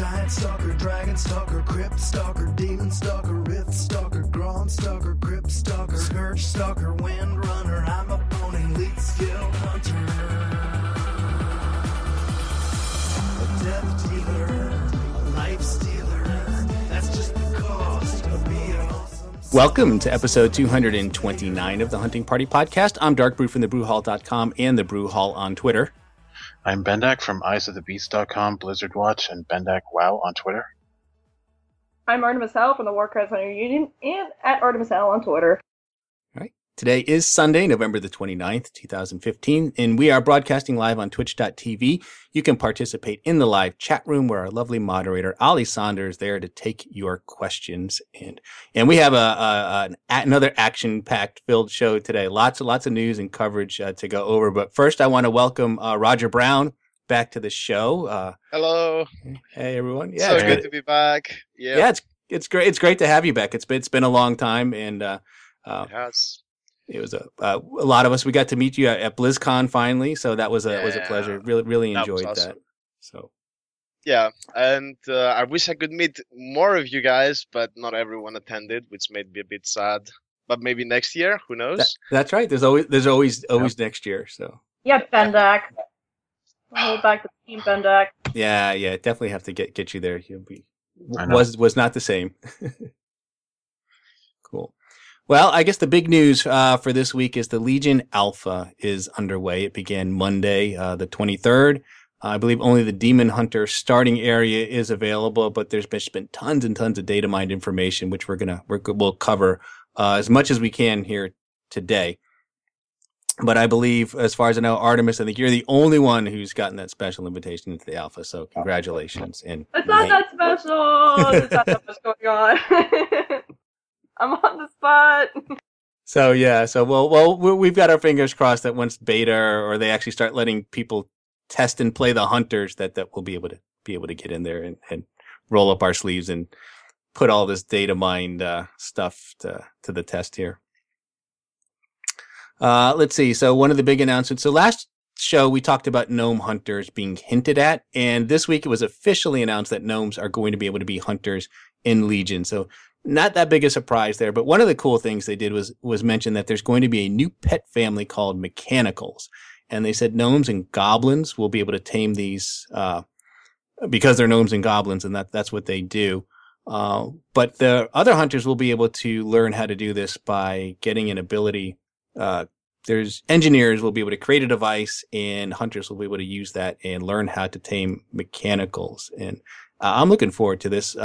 Giant stalker, dragon stalker, crypt stalker, demon stalker, rift stalker, ground stalker, crypt stalker, scourge stalker, wind runner. I'm a pony, lead skill hunter. A death dealer, a life stealer. That's just the cost of being awesome. Welcome to episode 229 of the Hunting Party Podcast. I'm Dark Brew from thebrewhall.com and the Brew Hall on Twitter. I'm Bendak from eyesofthebeast.com, Blizzard Watch, and Bendak Wow on Twitter. I'm Artemis Howell from the Warcraft Hunter Union and at Artemis Howell on Twitter. Today is Sunday, November the 29th, 2015, and we are broadcasting live on twitch.tv. You can participate in the live chat room where our lovely moderator, Ali Saunders, is there to take your questions. And and we have a, a, an another action-packed filled show today. Lots of lots of news and coverage uh, to go over. But first, I want to welcome uh, Roger Brown back to the show. Uh, Hello. hey, everyone. Yeah, so it's good to be back. Yeah. yeah, it's it's great. It's great to have you back. It's been it's been a long time, and uh, uh, It has. It was a uh, a lot of us. We got to meet you at, at BlizzCon finally, so that was a was a pleasure. Really really That enjoyed awesome. that. So Yeah, and uh, I wish I could meet more of you guys, but not everyone attended, which made me a bit sad. But maybe next year, who knows? that, that's right. There's always there's always always next year. So Yeah, Bendak. Hold back the team, Bendak. yeah, yeah, definitely have to get get you there. You'll be was was not the same. cool. Well, I guess the big news uh, for this week is the Legion Alpha is underway. It began Monday, uh, the 23rd. I believe only the Demon Hunter starting area is available, but there's been, been tons and tons of data mined information, which we're gonna we're, we'll cover uh, as much as we can here today. But I believe, as far as I know, Artemis, I think you're the only one who's gotten that special invitation into the Alpha. So congratulations! And It's not that special. There's not that much going on. I'm on the spot. So yeah, so well, well, we- we've got our fingers crossed that once beta or they actually start letting people test and play the hunters, that that we'll be able to be able to get in there and, and roll up our sleeves and put all this data mined uh, stuff to to the test here. Uh, let's see. So one of the big announcements. So last show we talked about gnome hunters being hinted at, and this week it was officially announced that gnomes are going to be able to be hunters in Legion. So not that big a surprise there, but one of the cool things they did was was mention that there's going to be a new pet family called mechanicals, and they said gnomes and goblins will be able to tame these uh, because they're gnomes and goblins, and that that's what they do. Uh, but the other hunters will be able to learn how to do this by getting an ability. Uh, there's engineers will be able to create a device, and hunters will be able to use that and learn how to tame mechanicals. And uh, I'm looking forward to this.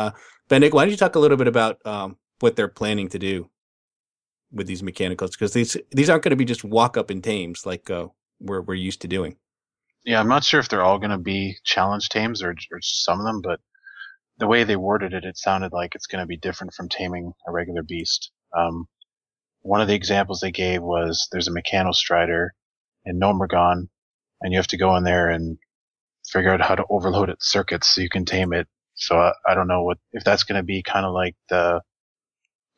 Bendak, why don't you talk a little bit about um, what they're planning to do with these mechanicals? Because these these aren't going to be just walk up and tames like uh, we're we're used to doing. Yeah, I'm not sure if they're all going to be challenge tames or, or some of them, but the way they worded it, it sounded like it's going to be different from taming a regular beast. Um, one of the examples they gave was there's a Mechanostrider in Gnomeregan, and you have to go in there and figure out how to overload its circuits so you can tame it. So I, I don't know what if that's going to be kind of like the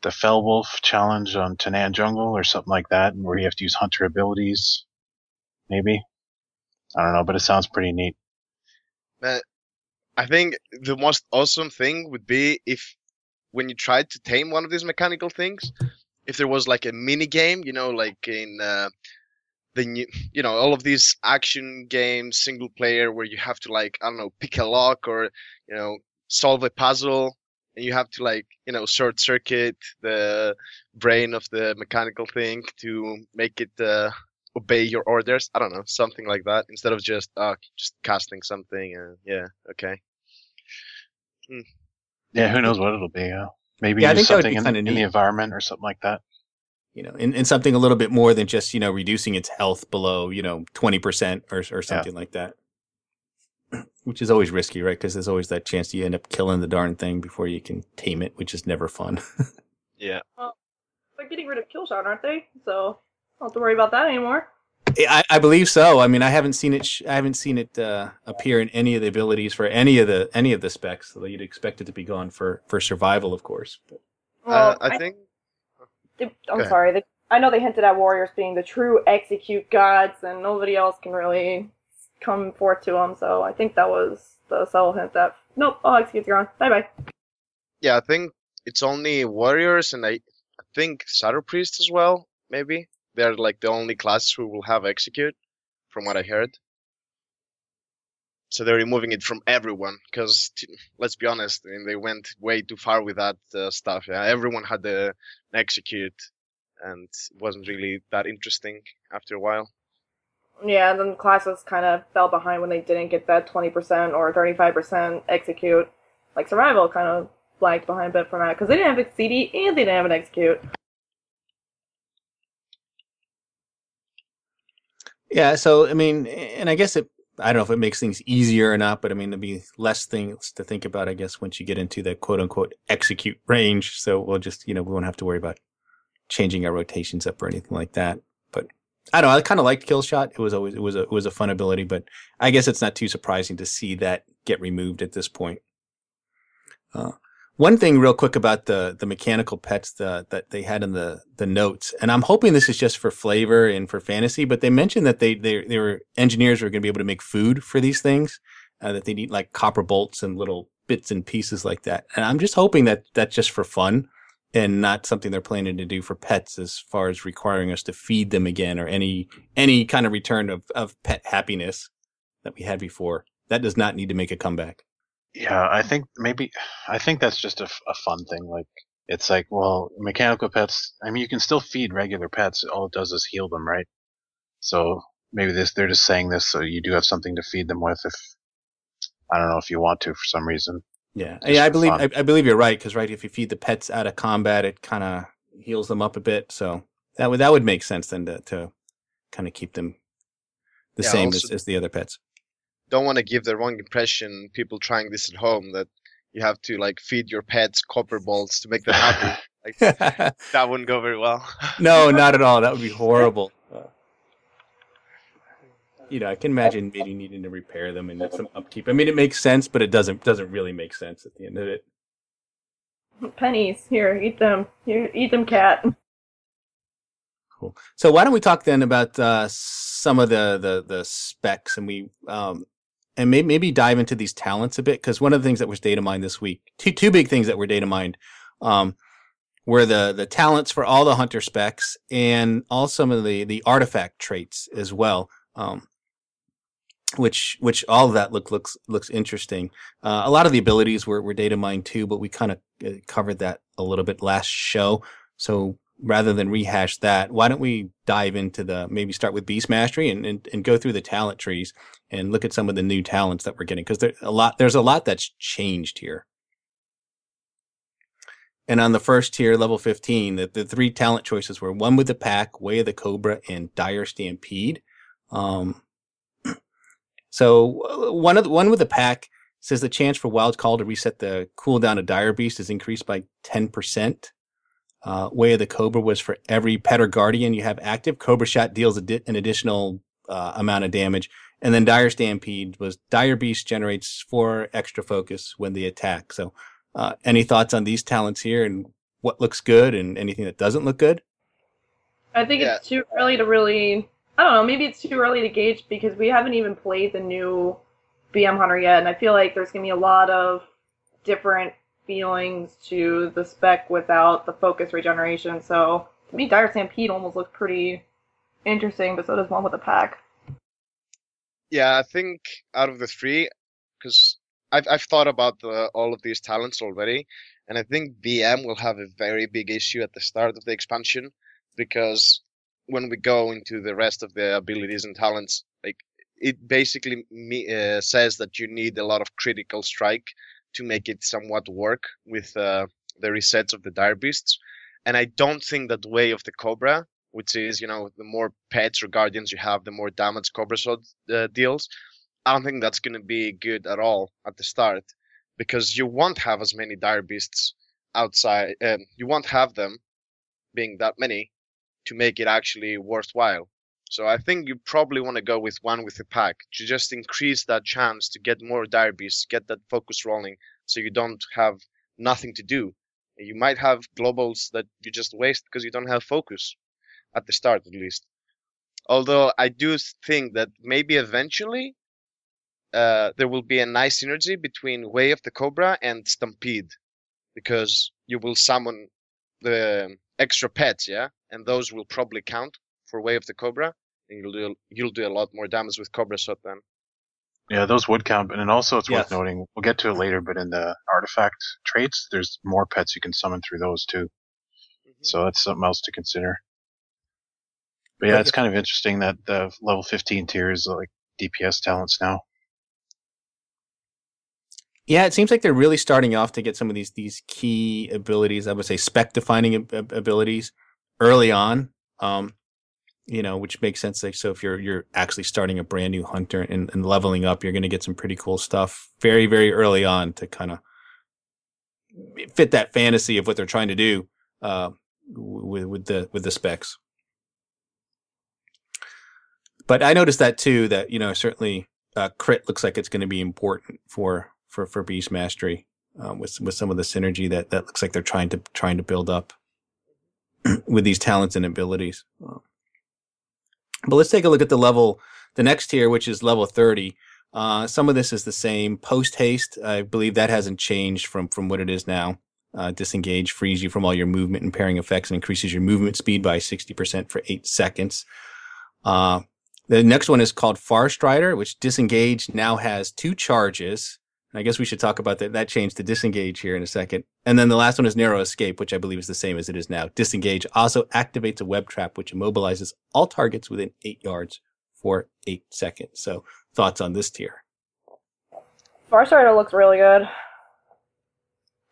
the Fellwolf challenge on Tanaan Jungle or something like that, and where you have to use hunter abilities, maybe. I don't know, but it sounds pretty neat. I think the most awesome thing would be if, when you tried to tame one of these mechanical things, if there was like a mini game, you know, like in uh, the new, you know, all of these action games, single player, where you have to like, I don't know, pick a lock or, you know, solve a puzzle, and you have to like, you know, short circuit the brain of the mechanical thing to make it uh, obey your orders. I don't know, something like that, instead of just uh, just casting something. And yeah, okay. Yeah, who knows what it'll be? Uh, maybe Yeah, I think that would something be in, kinda in the environment or something like that. You know, and, and something a little bit more than just you know reducing its health below you know twenty percent or or something like that. Which is always risky, right? Because there's always that chance you end up killing the darn thing before you can tame it, which is never fun. Yeah. Well, They're getting rid of Killshot, aren't they? So I don't have to worry about that anymore. I, I believe so. I mean, I haven't seen it. Sh- I haven't seen it uh, appear in any of the abilities for any of the any of the specs. So you'd expect it to be gone for for survival, of course. But Well, uh, I, think they- Go I'm sorry. They, I know they hinted at warriors being the true execute gods, and nobody else can really come forth to them. So I think that was the subtle hint that nope, all executes on. Bye bye. Yeah, I think it's only warriors and I, I think shadow priests as well. Maybe they're like the only classes who will have execute, from what I heard. So they're removing it from everyone because let's be honest, I mean, they went way too far with that uh, stuff. Yeah, everyone had the execute, and it wasn't really that interesting after a while. Yeah, and then classes kind of fell behind when they didn't get that 20% or 35% execute. Like survival kind of lagged behind a bit from that because they didn't have a CD and they didn't have an execute. Yeah, so I mean, and I guess it. I don't know if it makes things easier or not, but I mean, there'll be less things to think about, I guess, once you get into the quote unquote execute range. So we'll just, you know, we won't have to worry about changing our rotations up or anything like that. I don't know. I kind of liked kill shot. It was always it was a it was a fun ability, but I guess it's not too surprising to see that get removed at this point. Uh, one thing, real quick, about the the mechanical pets the, that they had in the the notes, and I'm hoping this is just for flavor and for fantasy, but they mentioned that they they, they were engineers were going to be able to make food for these things, uh, that they need like copper bolts and little bits and pieces like that, and I'm just hoping that that's just for fun and not something they're planning to do for pets as far as requiring us to feed them again or any any kind of return of, of pet happiness that we had before. That does not need to make a comeback. Yeah, I think maybe I think that's just a, a fun thing. Like it's like, well, mechanical pets. I mean, you can still feed regular pets. All it does is heal them, right? So maybe this they're just saying this so you do have something to feed them with. If I don't know if you want to for some reason. Yeah, yeah, I believe. I, I believe you're right because right, if you feed the pets out of combat, it kind of heals them up a bit. So that would that would make sense then to, to kind of keep them the Yeah, same as, as the other pets. Don't want to give the wrong impression. People trying this at home that you have to like feed your pets copper balls to make them happy. Like that wouldn't go very well. no, not at all. That would be horrible. You know, I can imagine maybe needing to repair them and some upkeep. I mean, it makes sense, but it doesn't doesn't really make sense at the end of it. Pennies, here, eat them. Here, eat them, cat. Cool. So why don't we talk then about uh, some of the, the the specs and we um and maybe maybe dive into these talents a bit because one of the things that was data mined this week, two two big things that were data mined, um, were the the talents for all the hunter specs and all some of the the artifact traits as well. Um, which which all of that look looks looks interesting. Uh, a lot of the abilities were, were data mined too, but we kind of uh, covered that a little bit last show. So rather than rehash that, why don't we dive into the maybe start with Beast Mastery and, and, and go through the talent trees and look at some of the new talents that we're getting because there a lot there's a lot that's changed here. And on the first tier, level 15, the, the three talent choices were one with the pack, Way of the Cobra, and Dire Stampede. Um, so uh, one of the, one with the pack says the chance for Wild Call to reset the cooldown of Dire Beast is increased by 10%. Uh, Way of the Cobra was for every pet or guardian you have active. Cobra Shot deals adi- an additional uh, amount of damage. And then Dire Stampede was Dire Beast generates four extra focus when they attack. So, uh, any thoughts on these talents here and what looks good and anything that doesn't look good? I think Yeah. it's too early to really. I don't know. Maybe it's too early to gauge because we haven't even played the new BM Hunter yet, and I feel like there's gonna be a lot of different feelings to the spec without the focus regeneration. So to me, Dire Stampede almost looks pretty interesting, but so does one with a pack. Yeah, I think out of the three, because I've I've thought about the, all of these talents already, and I think BM will have a very big issue at the start of the expansion because when we go into the rest of the abilities and talents, like it basically me, uh, says that you need a lot of critical strike to make it somewhat work with uh, the resets of the dire beasts, and I don't think that way of the cobra which is you know the more pets or guardians you have, the more damage Cobra Shot uh, deals. I don't think that's going to be good at all at the start because you won't have as many dire beasts outside. Um, you won't have them being that many to make it actually worthwhile. So I think you probably want to go with one with a pack to just increase that chance to get more beasts, get that focus rolling, so you don't have nothing to do. You might have globals that you just waste because you don't have focus at the start at least. Although I do think that maybe eventually uh, there will be a nice synergy between Way of the Cobra and Stampede, because you will summon the extra pets, yeah, and those will probably count for Way of the Cobra, and you'll do you'll do a lot more damage with Cobra Shot then. Yeah, those would count, and also it's Yes. worth noting. We'll get to it later, but in the artifact traits, there's more pets you can summon through those too. Mm-hmm. So that's something else to consider. But yeah, it's kind of interesting that the level 15 tier is like DPS talents now. Yeah, it seems like they're really starting off to get some of these these key abilities. I would say spec defining ab- ab- abilities early on. Um, you know, which makes sense. Like, so if you're you're actually starting a brand new hunter and, and leveling up, you're going to get some pretty cool stuff very very early on to kind of fit that fantasy of what they're trying to do uh, with with the with the specs. But I noticed that too. That you know certainly uh, crit looks like it's going to be important for for for beast mastery um, with with some of the synergy that that looks like they're trying to trying to build up with these talents and abilities. Um, but let's take a look at the level, the next tier, which is level thirty. Uh, some of this is the same. Post haste, I believe that hasn't changed from from what it is now. Uh, disengage frees you from all your movement and pairing effects and increases your movement speed by 60% for eight seconds. Uh, the next one is called Far Strider, which disengage now has two charges. I guess we should talk about that. That change to disengage here in a second. And then the last one is Narrow Escape, which I believe is the same as it is now. Disengage also activates a web trap, which immobilizes all targets within eight yards for eight seconds. So, thoughts on this tier? Far Strider looks really good.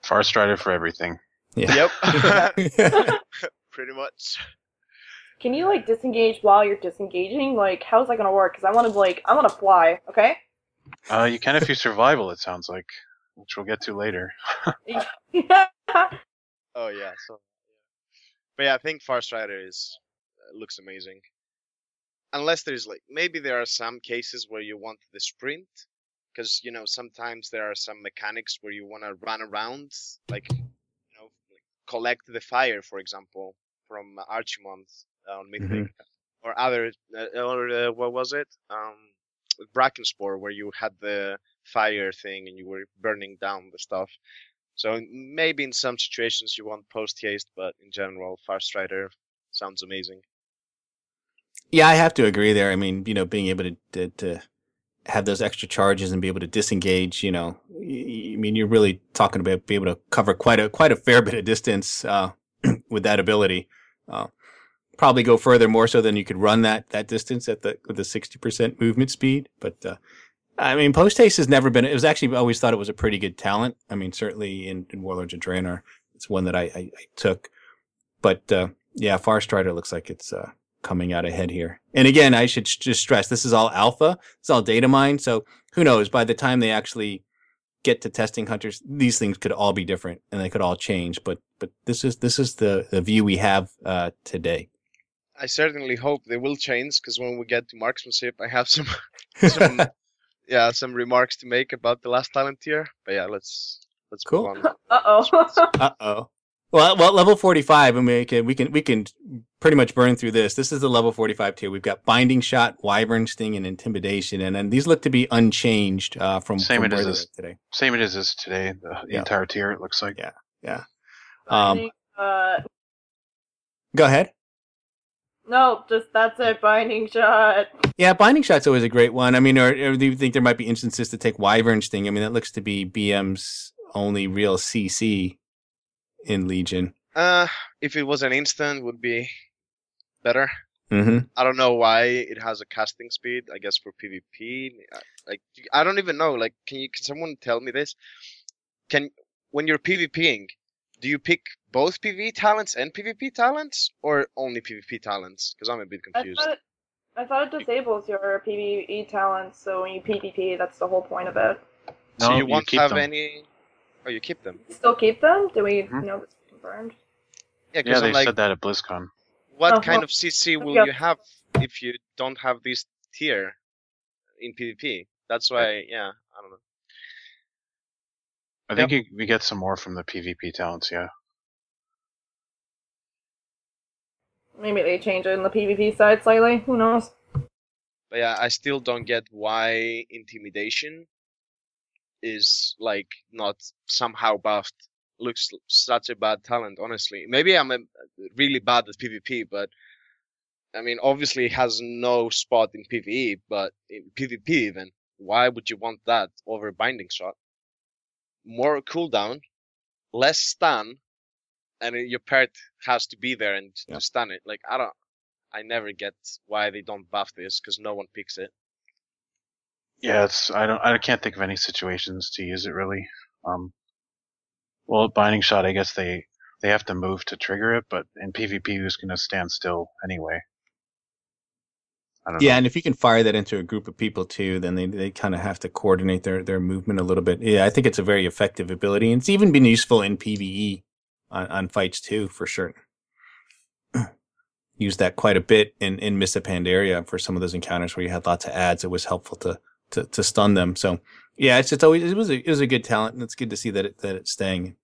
Far Strider for everything. Yep. Pretty much. Can you like disengage while you're disengaging? Like, how's that gonna work? Because I want to like, I want to fly. Okay. Uh, you can if you survival, it sounds like, which we'll get to later. Oh yeah. So, but yeah, I think Far Strider is uh, looks amazing. Unless there's like maybe there are some cases where you want the sprint, because you know sometimes there are some mechanics where you want to run around, like you know, like collect the fire, for example, from Archimonde uh, on Mythic, or other, uh, or uh, what was it? Um, with Brackenspore, where you had the fire thing and you were burning down the stuff. So maybe in some situations you want post haste, but in general, Far Strider sounds amazing. Yeah, I have to agree there. I mean, you know, being able to, to, to have those extra charges and be able to disengage, you know, I mean, you're really talking about be able to cover quite a quite a fair bit of distance uh, with that ability. Uh, probably go further more so than you could run that that distance at the with the sixty percent movement speed. But uh, I mean, post haste has never been. It was actually always thought it was a pretty good talent. I mean, certainly in, in Warlords of Draenor, it's one that I, I, I took. But uh, yeah, Far Strider looks like it's uh, coming out ahead here. And again, I should sh- just stress this is all alpha. It's all data mine. So who knows? By the time they actually get to testing hunters, these things could all be different and they could all change. But but this is this is the the view we have uh, today. I certainly hope they will change because when we get to marksmanship, I have some, some yeah, some remarks to make about the last talent tier. But yeah, let's let's Cool. move on. Uh oh. Uh oh. Well, well, level forty-five, and we can we can we can pretty much burn through this. This is the level forty-five tier. We've got binding shot, wyvern sting, and intimidation, and then these look to be unchanged uh, from, Same from it where is as- today. Same it is as today, the, the Yeah. entire tier, it looks like. Yeah. yeah. Um, uh, go ahead. No, just that's it. Binding shot. Yeah, binding shot's always a great one. I mean, or, or do you think there might be instances to take wyvern sting? I mean, that looks to be BM's only real CC in Legion. Uh, if it was an instant, would be better. hmm I don't know why it has a casting speed. I guess for PvP, uh, like I don't even know. Like, can you can someone tell me this? Can when you're PvPing, do you pick both PvE talents and PvP talents, or only PvP talents? Because I'm a bit I confused. thought, it, I thought it disables your PvE talents, so when you PvP, that's the whole point of it. so you you won't keep have them. any. Oh, you keep them. Still keep them? Do we Mhm. know this confirmed? Yeah, Yeah, because they I'm like, said that at BlizzCon. what Oh, kind well, of CC will yeah. you have if you don't have this tier in PvP? That's why, yeah, I don't know. I think you, we get some more from the PvP talents, yeah. Maybe they change it in the PvP side slightly. Who knows? But But yeah, I still don't get why intimidation is like not somehow buffed. Looks such a bad talent, honestly. Maybe I'm a, really bad at PvP, but I mean, obviously it has no spot in PvE, but in PvP even, why would you want that over binding shot? More cooldown, less stun, and your pet has to be there and Yeah. to stun it. Like I don't, I never get why they don't buff this because no one picks it. Yeah, it's I don't I can't think of any situations to use it really. Um, well, binding shot, I guess they they have to move to trigger it, but in PvP, who's going to stand still anyway? Yeah, know. and if you can fire that into a group of people too, then they, they kind of have to coordinate their, their movement a little bit. Yeah, I think it's a very effective ability, and it's even been useful in PVE on, on fights too, for sure. Use that quite a bit in in Miss Pandaria for some of those encounters where you had lots of ads. It was helpful to to, to stun them. So yeah, it's it's always it was a, it was a good talent, and it's good to see that it that it's staying.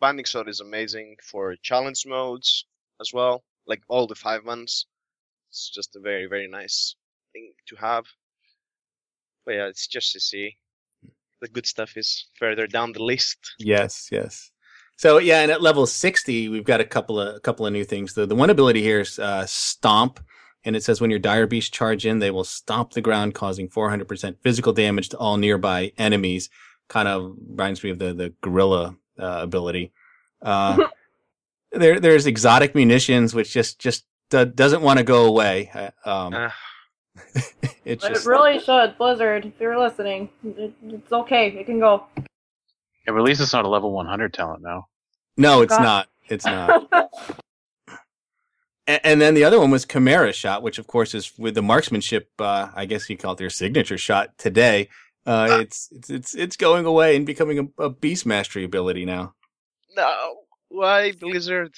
Binding Shot is amazing for challenge modes as well, like all the five months. It's just a very very nice thing to have. But yeah, it's just to see. The good stuff is further down the list. Yes, yes. So yeah, and at level sixty, we've got a couple of a couple of new things. The the one ability here is uh, Stomp, and it says when your dire beasts charge in, they will stomp the ground, causing four hundred percent physical damage to all nearby enemies. Kind of reminds me of the the gorilla uh, ability. Uh, there there's exotic munitions, which just just do- doesn't want to go away. Uh, Um, Ah. it's But just it really should, Blizzard. If you're listening, it, it's okay. It can go. Yeah, but at least it's not a level 100 talent now. no, it's God. not. It's not. A- And then the other one was Chimera shot, which of course is with the marksmanship. Uh, I guess you call it their signature shot today. Uh, it's, it's it's it's going away and becoming a, a beast mastery ability now. No, why Blizzard?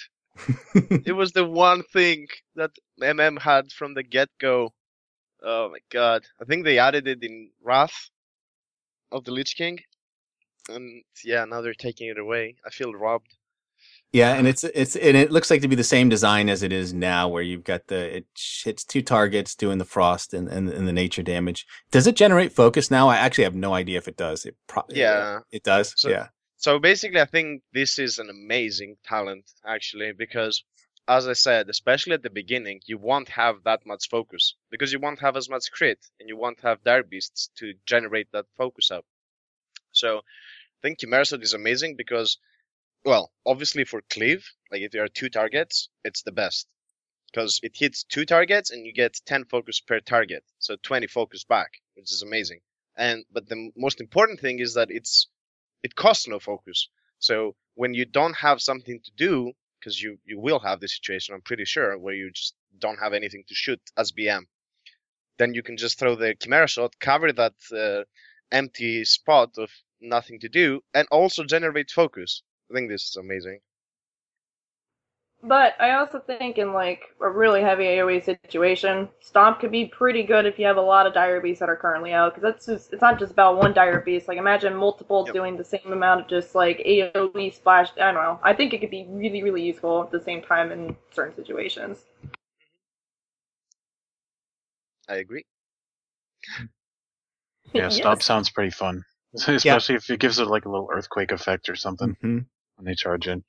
it was the one thing that MM had from the get go. Oh my god. I think they added it in Wrath of the Lich King. And yeah, now they're taking it away. I feel robbed. yeah, and it's it's and it looks like to be the same design as it is now, where you've got the it hits two targets doing the frost and, and, and the nature damage. Does it generate focus now? I actually have no idea if it does. It probably Yeah. it does. So- yeah. So basically, I think this is an amazing talent, actually, because as I said, especially at the beginning, you won't have that much focus because you won't have as much crit and you won't have dire beasts to generate that focus up. So I think Chimera Shot is amazing because, well, obviously for cleave, like if there are two targets, it's the best because it hits two targets and you get 10 focus per target, so 20 focus back, which is amazing. And but the most important thing is that it's it costs no focus. So when you don't have something to do, because you you will have this situation, I'm pretty sure, where you just don't have anything to shoot as BM, then you can just throw the Chimera shot, cover that uh, empty spot of nothing to do, and also generate focus. I think this is amazing. But I also think in like a really heavy AOE situation, Stomp could be pretty good if you have a lot of Dire Beasts that are currently out. Because that's just, it's not just about one Dire Beast. Like imagine multiple Yep. doing the same amount of just like AOE splash. I don't know. I think it could be really really useful at the same time in certain situations. I agree. Yeah, Stomp sounds pretty fun. Especially if it gives it like a little earthquake effect or something Mhm. when they charge in.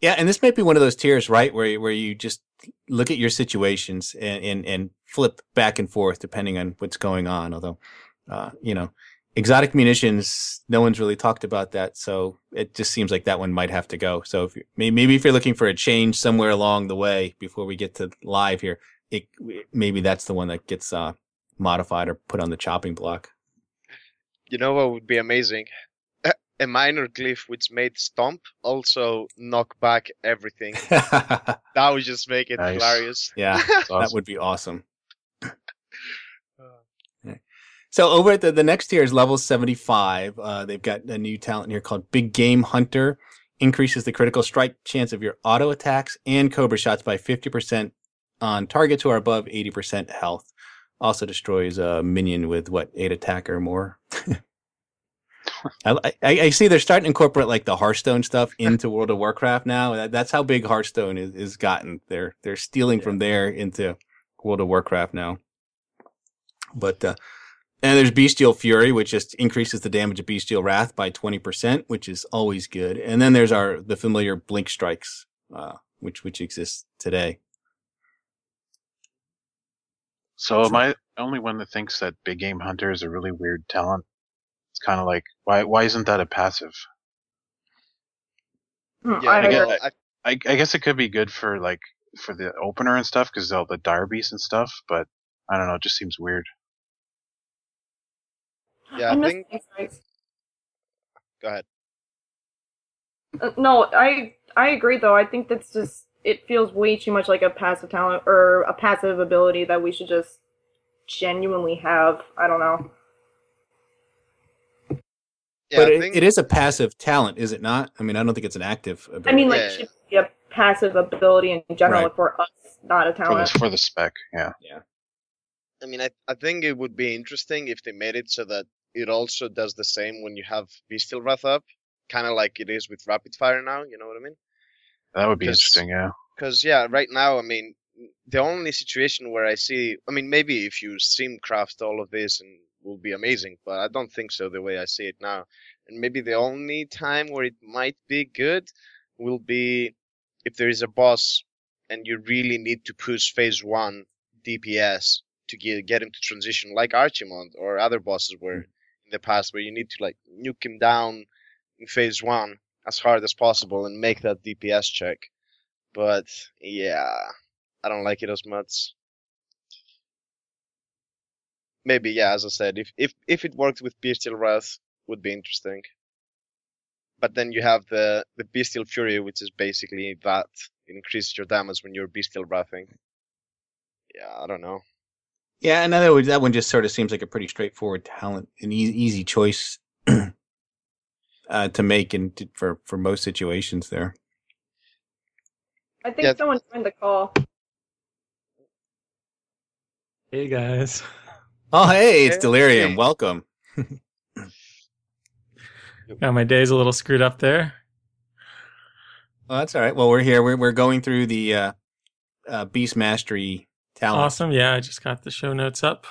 Yeah, and this might be one of those tiers, right, where where you just look at your situations and and, and flip back and forth depending on what's going on. Although, uh, you know, exotic munitions, no one's really talked about that, so it just seems like that one might have to go. So if may- maybe if you're looking for a change somewhere along the way before we get to live here, it maybe that's the one that gets uh, modified or put on the chopping block. You know what would be amazing? A minor glyph which made Stomp also knock back everything. That would just make it Nice. hilarious. It's that would be awesome. So over at the, the next tier is level 75. Uh, they've got a new talent here called Big Game Hunter. Increases the critical strike chance of your auto attacks and cobra shots by 50% on targets who are above 80% health. Also destroys a minion with what, 8 attack or more. I, I, I see they're starting to incorporate like the Hearthstone stuff into World of Warcraft now. That, that's how big Hearthstone is, is gotten. They're they're stealing from there into World of Warcraft now. But uh, and there's Bestial Fury, which just increases the damage of Bestial Wrath by twenty percent, which is always good. And then there's our the familiar Blink Strikes, uh, which which exists today. So am I the only one that thinks that big game hunter is a really weird talent? It's kind of like why why isn't that a passive? Hmm, Yeah, I I, guess, I, I, I guess it could be good for like for the opener and stuff because all the dire beasts and stuff, but I don't know. It just seems weird. Yeah, I miss think- go ahead. Uh, no, I I agree though. I think that's just it feels way too much like a passive talent or a passive ability that we should just genuinely have. I don't know. Yeah, but it, it is a passive talent, is it not? I mean, I don't think it's an active ability. I mean, like Yeah. it should be a passive ability in general Right. for us, not a For the, talent. for the spec, yeah. Yeah. I mean, I, I think it would be interesting if they made it so that it also does the same when you have Bestial Wrath up, kind of like it is with Rapid Fire now. You know what I mean? That would be 'Cause- interesting, yeah. Because yeah, right now, I mean, the only situation where I see, I mean, maybe if you sim craft all of this and will be amazing, but I don't think so the way I see it now. And maybe the only time where it might be good will be if there is a boss and you really need to push phase one DPS to get get him to transition, like Archimonde or other bosses were hmm. in the past, where you need to like nuke him down in phase one as hard as possible and make that DPS check but yeah, I don't like it as much. Maybe yeah, as I said, if if if it worked with Bestial Wrath, would be interesting. But then you have the the Bestial Fury, which is basically that it increases your damage when you're Bestial Wrathing. Yeah, I don't know. Yeah, in other words, that one just sort of seems like a pretty straightforward talent, an e- easy choice uh, to make and to, for for most situations. There, I think Yeah. someone joined the call. Hey guys. Oh hey, it's Hey. Delirium. Welcome. Yeah, my day's a little screwed up there. Well, that's all right. Well, we're here. We're we're going through the uh, uh, Beast Mastery talent. Awesome. Yeah, I just got the show notes up.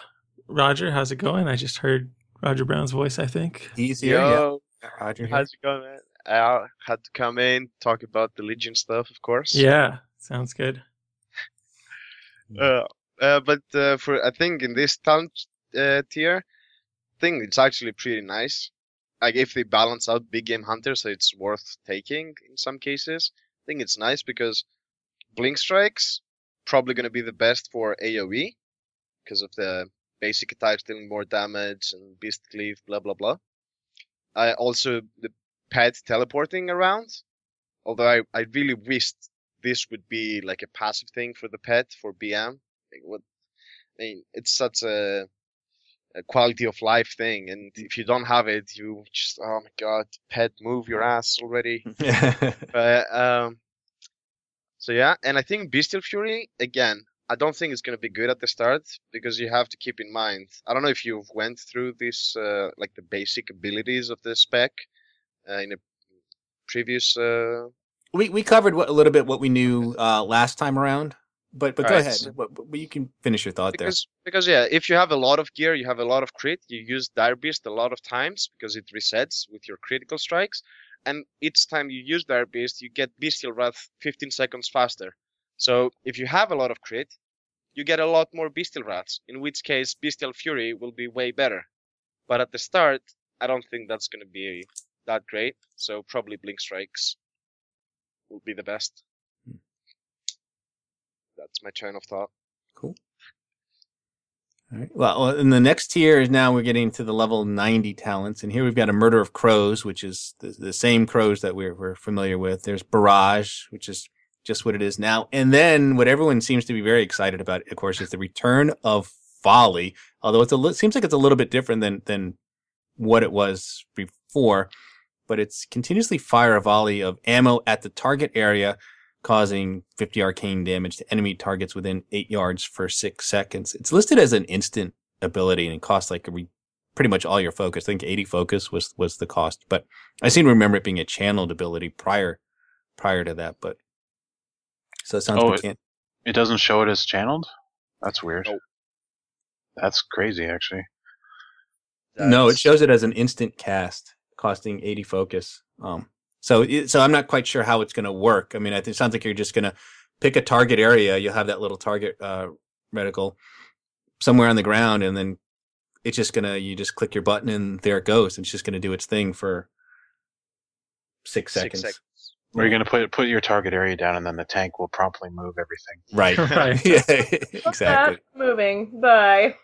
Roger, how's it going? I just heard Roger Brown's voice, I think. He's here. Yo, Yeah. Roger here. how's it going, man? I had to come in talk about the Legion stuff, of course. Yeah, sounds good. Uh, uh, but uh, for I think in this talent uh, tier, I think it's actually pretty nice. Like if they balance out big game hunters, so it's worth taking in some cases. I think it's nice because blink strikes probably going to be the best for AOE because of the basic attacks dealing more damage and beast cleave, blah blah blah. I also the pet teleporting around. Although I, I really wished this would be like a passive thing for the pet for BM. Like what I mean, it's such a, a quality of life thing, and if you don't have it, you just oh my god, pet, move your ass already. But um, so yeah, and I think Bestial Fury again. I don't think it's gonna be good at the start because you have to keep in mind. I don't know if you've went through this uh, like the basic abilities of the spec uh, in a previous uh, we we covered what, a little bit what we knew uh, last time around, but but go ahead. so- But, but you can finish your thought there. because because yeah, if you have a lot of gear, you have a lot of crit. You use Dire Beast a lot of times because it resets with your critical strikes, and each time you use Dire Beast, you get Bestial Wrath 15 seconds faster. So if you have a lot of crit, you get a lot more Bestial Wraths. In which case, Bestial Fury will be way better. But at the start, I don't think that's going to be that great. So probably Blink Strikes will be the best. That's my train of thought. Cool. All right. Well, well, in the next tier is now we're getting to the level 90 talents. And here we've got a Murder of Crows, which is the, the same crows that we're, we're familiar with. There's Barrage, which is just what it is now. And then what everyone seems to be very excited about, of course, is the return of Volley. Although it's a li- seems like it's a little bit different than than what it was before, but it's continuously fire a volley of ammo at the target area causing 50 arcane damage to enemy targets within eight yards for six seconds. It's listed as an instant ability and it costs like a re- pretty much all your focus. I think 80 focus was was the cost, but I seem to remember it being a channeled ability prior prior to that. But so it sounds Oh, it- It doesn't show it as channeled. That's weird. Nope. That's crazy, actually. no, it shows it as an instant cast, costing 80 focus. Um, so so I'm not quite sure how it's going to work. I mean, I think it sounds like you're just going to pick a target area. You'll have that little target uh, reticle somewhere on the ground, and then it's just gonna you just click your button and there it goes. It's just gonna do its thing for six seconds. Six seconds. Where you're going to put put your target area down, and then the tank will promptly move everything. Right. Right. yeah. Exactly. that? Moving. Bye.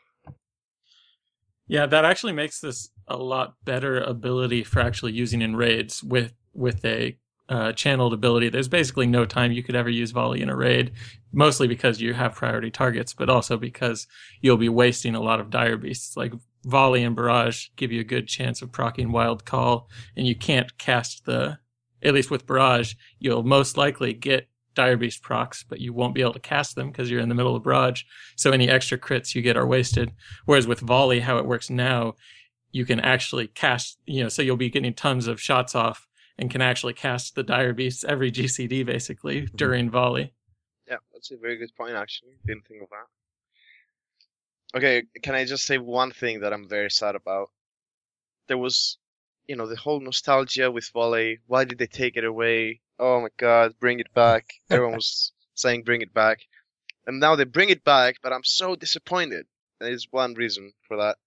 Yeah, that actually makes this a lot better ability for actually using in raids with with a uh, channeled ability. There's basically no time you could ever use volley in a raid, mostly because you have priority targets, but also because you'll be wasting a lot of dire beasts. Like volley and barrage give you a good chance of proccing wild call, and you can't cast the. At least with barrage, you'll most likely get dire beast procs, but you won't be able to cast them because you're in the middle of barrage. So any extra crits you get are wasted. Whereas with volley, how it works now, you can actually cast, you know, so you'll be getting tons of shots off and can actually cast the dire beasts every GCD basically mm-hmm. during volley. Yeah, that's a very good point. Actually, didn't think of that. Okay, can I just say one thing that I'm very sad about? There was, you know, the whole nostalgia with volley. Why did they take it away? Oh my God, bring it back! Everyone was saying bring it back, and now they bring it back. But I'm so disappointed. There's one reason for that.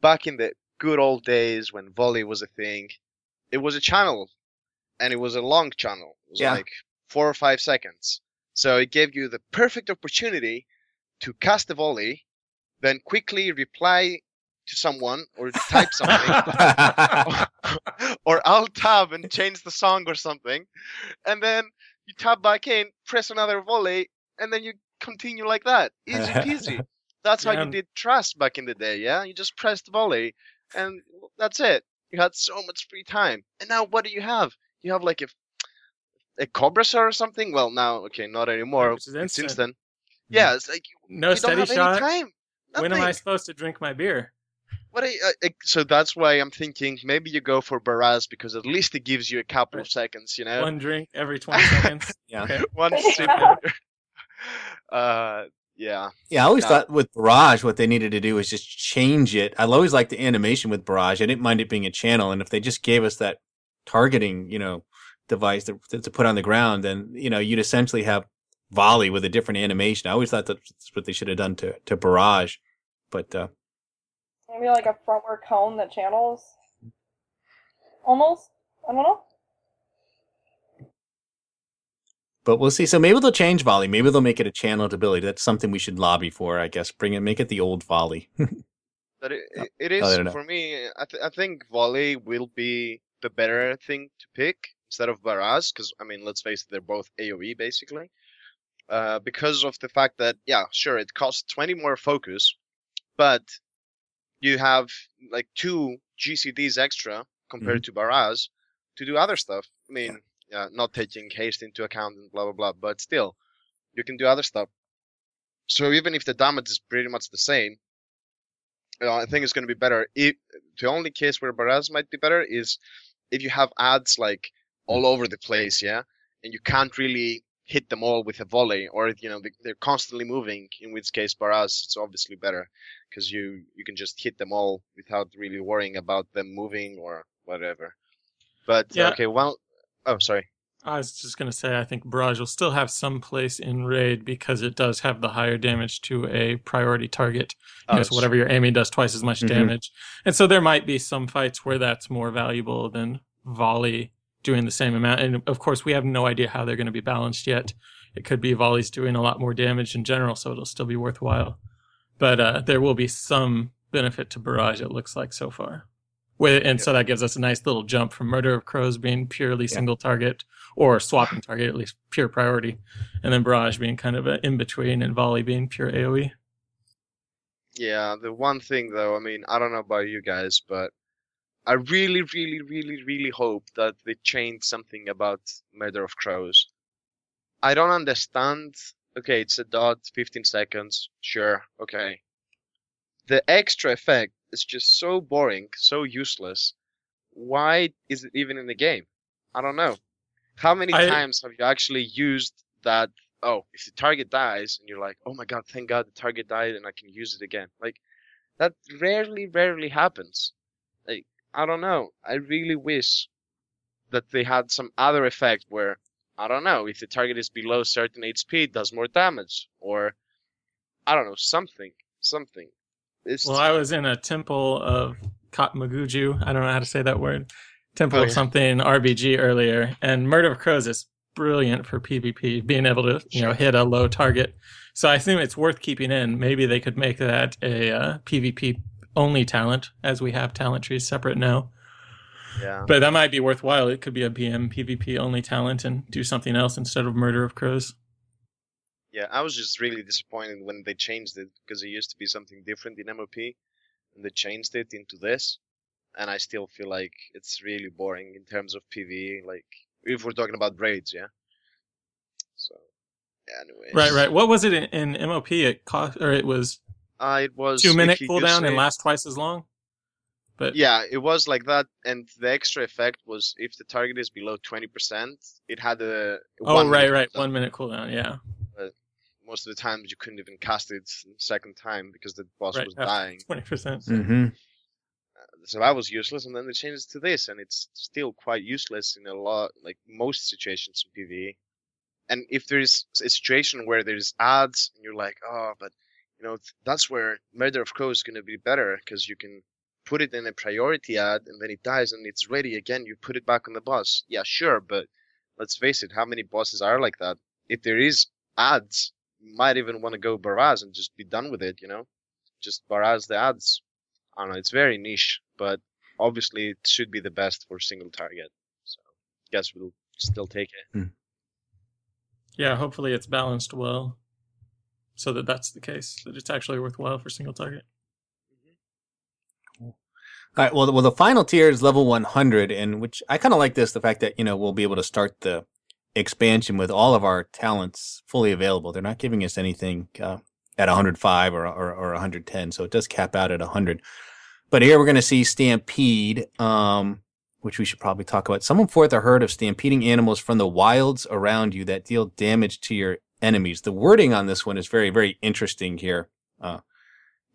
Back in the good old days when volley was a thing, it was a channel, and it was a long channel. It was Yeah. like four or five seconds. So it gave you the perfect opportunity to cast the volley, then quickly reply to someone or type something, or alt tab and change the song or something, and then you tab back in, press another volley, and then you continue like that. Easy peasy. That's how Yeah. you did trust back in the day, yeah? You just pressed volley, and that's it. You had so much free time. And now what do you have? You have like a a Cobra or something? Well, now, okay, not anymore. Since instant. instant. Yeah, it's like No you steady shot. time. When am I supposed to drink my beer? What I, uh, so that's why I'm thinking maybe you go for Barrage because at least it gives you a couple of seconds, you know. One drink every 20 seconds. yeah. One sip. uh, yeah. Yeah, I always No. thought with Barrage, what they needed to do was just change it. I always liked the animation with Barrage. I didn't mind it being a channel, and if they just gave us that targeting, you know, device to, to put on the ground, then you know you'd essentially have volley with a different animation. I always thought that's what they should have done to to Barrage, but uh, Maybe like a frontward cone that channels. Almost. I don't know. But we'll see. So maybe they'll change volley. Maybe they'll make it a channeled ability. That's something we should lobby for, I guess. Bring it, make it the old volley. But it, No. it, it I don't know. for me. I, th- I think volley will be the better thing to pick instead of Barrage because I mean, let's face it, they're both AOE basically. Uh, because of the fact that yeah, sure, it costs 20 more focus, but you have like two GCDs extra compared to Barrage to do other stuff. I mean, yeah, not taking haste into account and blah blah blah, but still, you can do other stuff. So even if the damage is pretty much the same, uh, I think it's going to be better. If the only case where Barrage might be better is if you have ads like all over the place, yeah, and you can't really hit them all with a volley, or you know they- they're constantly moving. In which case, Barrage it's obviously better because you you can just hit them all without really worrying about them moving or whatever. But Yeah. okay, well, oh sorry. I was just going to say, I think Barrage will still have some place in Raid because it does have the higher damage to a priority target. You know, Oh, so whatever you're aiming does twice as much Mhm. damage. And so there might be some fights where that's more valuable than Volley doing the same amount. And of course, we have no idea how they're going to be balanced yet. It could be Volley's doing a lot more damage in general, so it'll still be worthwhile. But uh, there will be some benefit to Barrage, it looks like so far. And so that gives us a nice little jump from Murder of Crows being purely single target or swapping target, at least pure priority, and then Barrage being kind of an in between and Volley being pure. AoE. Yeah, the one thing though, I mean, I don't know about you guys, but I really, really, really, really hope that they change something about Murder of Crows. I don't understand. Okay, it's a dot, 15 seconds. Sure, okay. The extra effect is just so boring, so useless. Why is it even in the game? I don't know. How many I- times have you actually used that oh, if the target dies, and you're like, oh my god, thank God the target died, and I can use it again. Like that rarely, rarely happens. Like I don't know. I really wish that they had some other effect where I don't know if the target is below certain HP, it does more damage, or I don't know something, something. It's Well, I was in a temple of Katmaguju. I don't know how to say that word. Temple Oh, of something RBG earlier, and Murder of Crows is brilliant for PvP, being able to you know hit a low target. So I assume it's worth keeping in. Maybe they could make that a uh, PvP only talent, as we have talent trees separate now. yeah. But that might be worthwhile. It could be a BM PvP only talent and do something else instead of Murder of Crows. Yeah, I was just really disappointed when they changed it because it used to be something different in MOP, and they changed it into this, and I still feel like it's really boring in terms of PvE. Like if we're talking about raids, yeah. So, yeah. Anyways. Right, right. What was it in, in MOP? It cost, or it was Uh, it was two minute cooldown and last twice as long. But Yeah, it was like that, and the extra effect was if the target is below twenty percent, it had a. oh, right, right. cooldown. One minute cooldown. Yeah, Most of the times you couldn't even cast it second time because the boss right. was dying. Twenty percent. Mm-hmm. so that was useless and then they changed it to this and it's still quite useless in a lot like most situations in pve and if there's a situation where there's ads and you're like oh but you know that's where murder of crows is going to be better because you can put it in a priority ad and then it dies and it's ready again you put it back on the boss yeah sure but let's face it how many bosses are like that if there is ads you might even want to go barrage and just be done with it you know just barrage the ads I don't know. It's very niche, but obviously it should be the best for single target. So, I guess we'll still take it. Hmm. Yeah, hopefully it's balanced well, so that that's the case. That it's actually worthwhile for single target. All right. Well, well, the final tier is level 100, and which I kind of like this, the fact that, you know, we'll be able to start the expansion with all of our talents fully available. They're not giving us anything uh, at 105 or, or, or 110, so it does cap out at 100. But here we're going to see Stampede, um, which we should probably talk about. Summon forth a herd of stampeding animals from the wilds around you that deal damage to your enemies. The wording on this one is very, very interesting here, uh,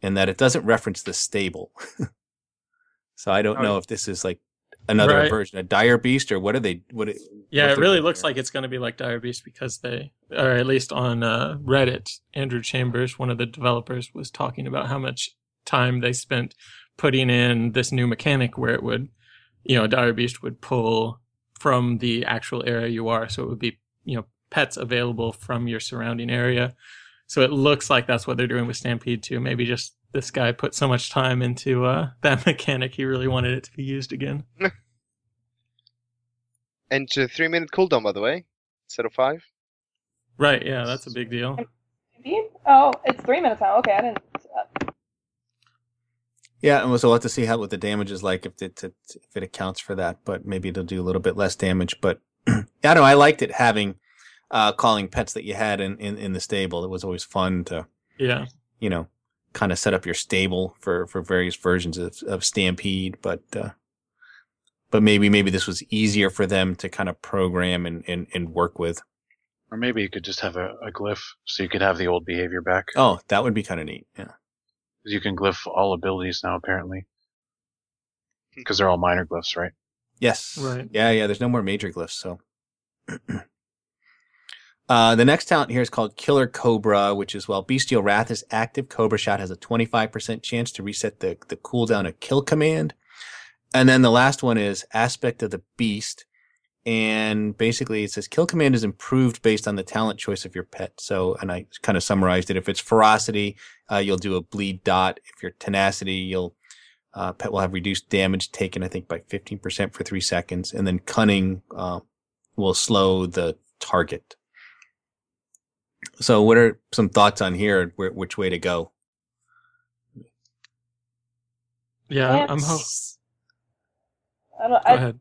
in that it doesn't reference the stable. so I don't Oh, know if this is like another Right. version, a dire beast, or what are they? What? It, Yeah, it really looks here. like it's going to be like Dire Beast because they, or at least on uh, Reddit, Andrew Chambers, one of the developers, was talking about how much time they spent putting in this new mechanic where it would, you know, Dire Beast would pull from the actual area you are, so it would be, you know, pets available from your surrounding area. So it looks like that's what they're doing with Stampede too. Maybe just this guy put so much time into uh, that mechanic, he really wanted it to be used again. And it's a three minute cooldown, by the way, instead of five. Right? Yeah, that's a big deal. Maybe? Oh, it's three minutes now. Okay, I didn't. Uh, Yeah, and so we'll have to see how what the damage is like if it, if it accounts for that. But maybe it'll do a little bit less damage. But I don't know. I liked it having uh, calling pets that you had in, in in the stable. It was always fun to Yeah. you know kind of set up your stable for for various versions of, of Stampede. But uh, but maybe maybe this was easier for them to kind of program and and, and work with. Or maybe you could just have a, a glyph so you could have the old behavior back. Oh, that would be kind of neat. Yeah. You can glyph all abilities now, apparently. Because they're all minor glyphs, right? Yes. Right. Yeah, yeah. There's no more major glyphs, so. uh, the next talent here is called Killer Cobra, which is while Bestial Wrath is active, Cobra Shot has a 25% chance to reset the, the cooldown of Kill Command. And then the last one is Aspect of the Beast. And basically it says Kill Command is improved based on the talent choice of your pet. So, and I kind of summarized it. If it's Ferocity, uh, you'll do a Bleed Dot. If you're Tenacity, you'll uh, pet will have reduced damage taken, I think, by 15% for three seconds. And then cunning uh, will slow the target. So, what are some thoughts on here? Where, which way to go? Yeah, I'm, I'm ho- It's- I don't. Go I, ahead.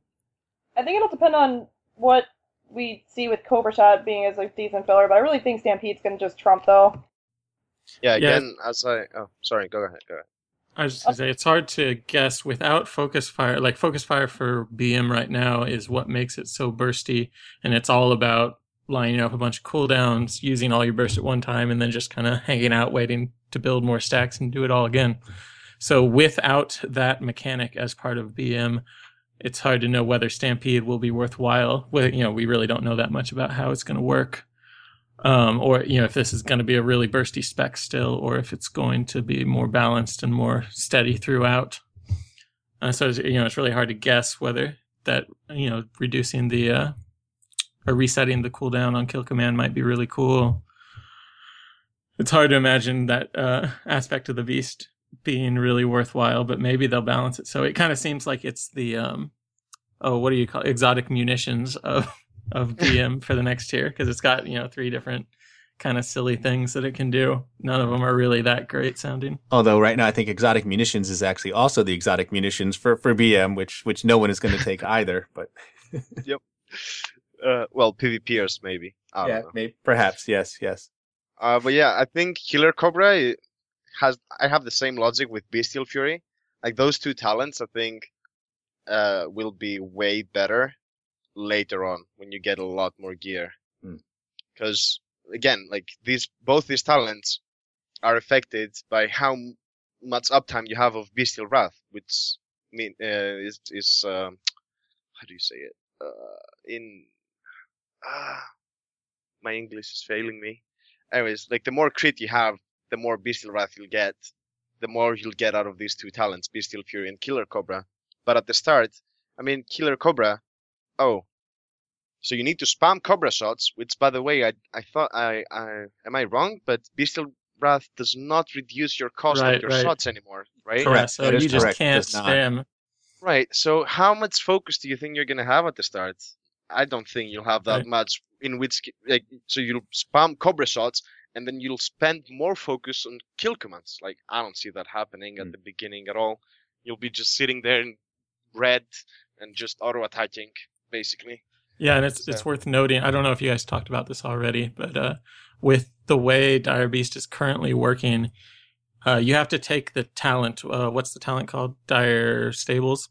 I think it'll depend on what we see with Cobra Shot being as a decent filler, but I really think Stampede's gonna just trump though. Yeah, Yeah. again, as I. Oh, sorry, go ahead, go ahead. I was just gonna say it's hard to guess without focus fire. Like focus fire for BM right now is what makes it so bursty, and it's all about lining up a bunch of cooldowns, using all your burst at one time, and then just kind of hanging out, waiting to build more stacks and do it all again. So without that mechanic as part of BM, it's hard to know whether Stampede will be worthwhile. Well, you know, we really don't know that much about how it's going to work, um, or you know, if this is going to be a really bursty spec still, or if it's going to be more balanced and more steady throughout. Uh, so it's, you know, it's really hard to guess whether that you know reducing the uh, or resetting the cooldown on kill command might be really cool. It's hard to imagine that uh, aspect of the beast being really worthwhile, but maybe they'll balance it. So it kind of seems like it's the um, oh, what do you call it? exotic munitions of of BM for the next tier because it's got you know three different kind of silly things that it can do. None of them are really that great sounding. Although right now I think exotic munitions is actually also the exotic munitions for, for BM, which which no one is going to take either. But yep. Uh, well, PvPers maybe. I yeah, maybe perhaps yes, yes. Uh, but yeah, I think Killer Cobra has. I have the same logic with Bestial Fury. Like those two talents, I think, uh, will be way better later on when you get a lot more gear. Because hmm. again, like these, both these talents are affected by how much uptime you have of Bestial Wrath, which mean uh, is is um, how do you say it? Uh, in ah, my English is failing me. Anyways, like the more crit you have, the more Bestial Wrath you'll get, the more you'll get out of these two talents, Bestial Fury and Killer Cobra. But at the start, I mean, Killer Cobra, oh, so you need to spam Cobra shots, which, by the way, I I thought I I am I wrong? But Bestial Wrath does not reduce your cost Right, of your right. shots anymore, right? Yeah, so you just correct. It can't spam. Right. So how much focus do you think you're gonna have at the start? I don't think you'll have that Right. much. In which, like, so you'll spam Cobra shots, and then you'll spend more focus on kill commands. Like, I don't see that happening at Hmm. the beginning at all. You'll be just sitting there in red and just auto attacking, basically. Yeah, and it's it's worth noting. I don't know if you guys talked about this already, but uh, with the way Dire Beast is currently working, uh, you have to take the talent. Uh, what's the talent called? Dire Stables,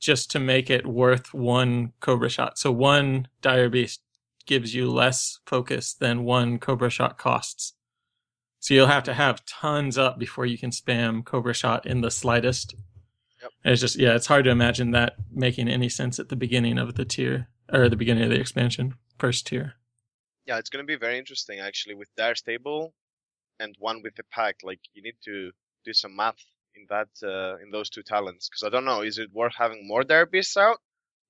just to make it worth one Cobra shot. So one Dire Beast gives you less focus than one Cobra shot costs. So you'll have to have tons up before you can spam Cobra shot in the slightest. Yep. And It's just yeah, it's hard to imagine that making any sense at the beginning of the tier or the beginning of the expansion, first tier. Yeah, it's gonna be very interesting actually with Dire Stable and one with the pack. Like, you need to do some math in that uh, in those two talents because I don't know, is it worth having more Dire Beasts out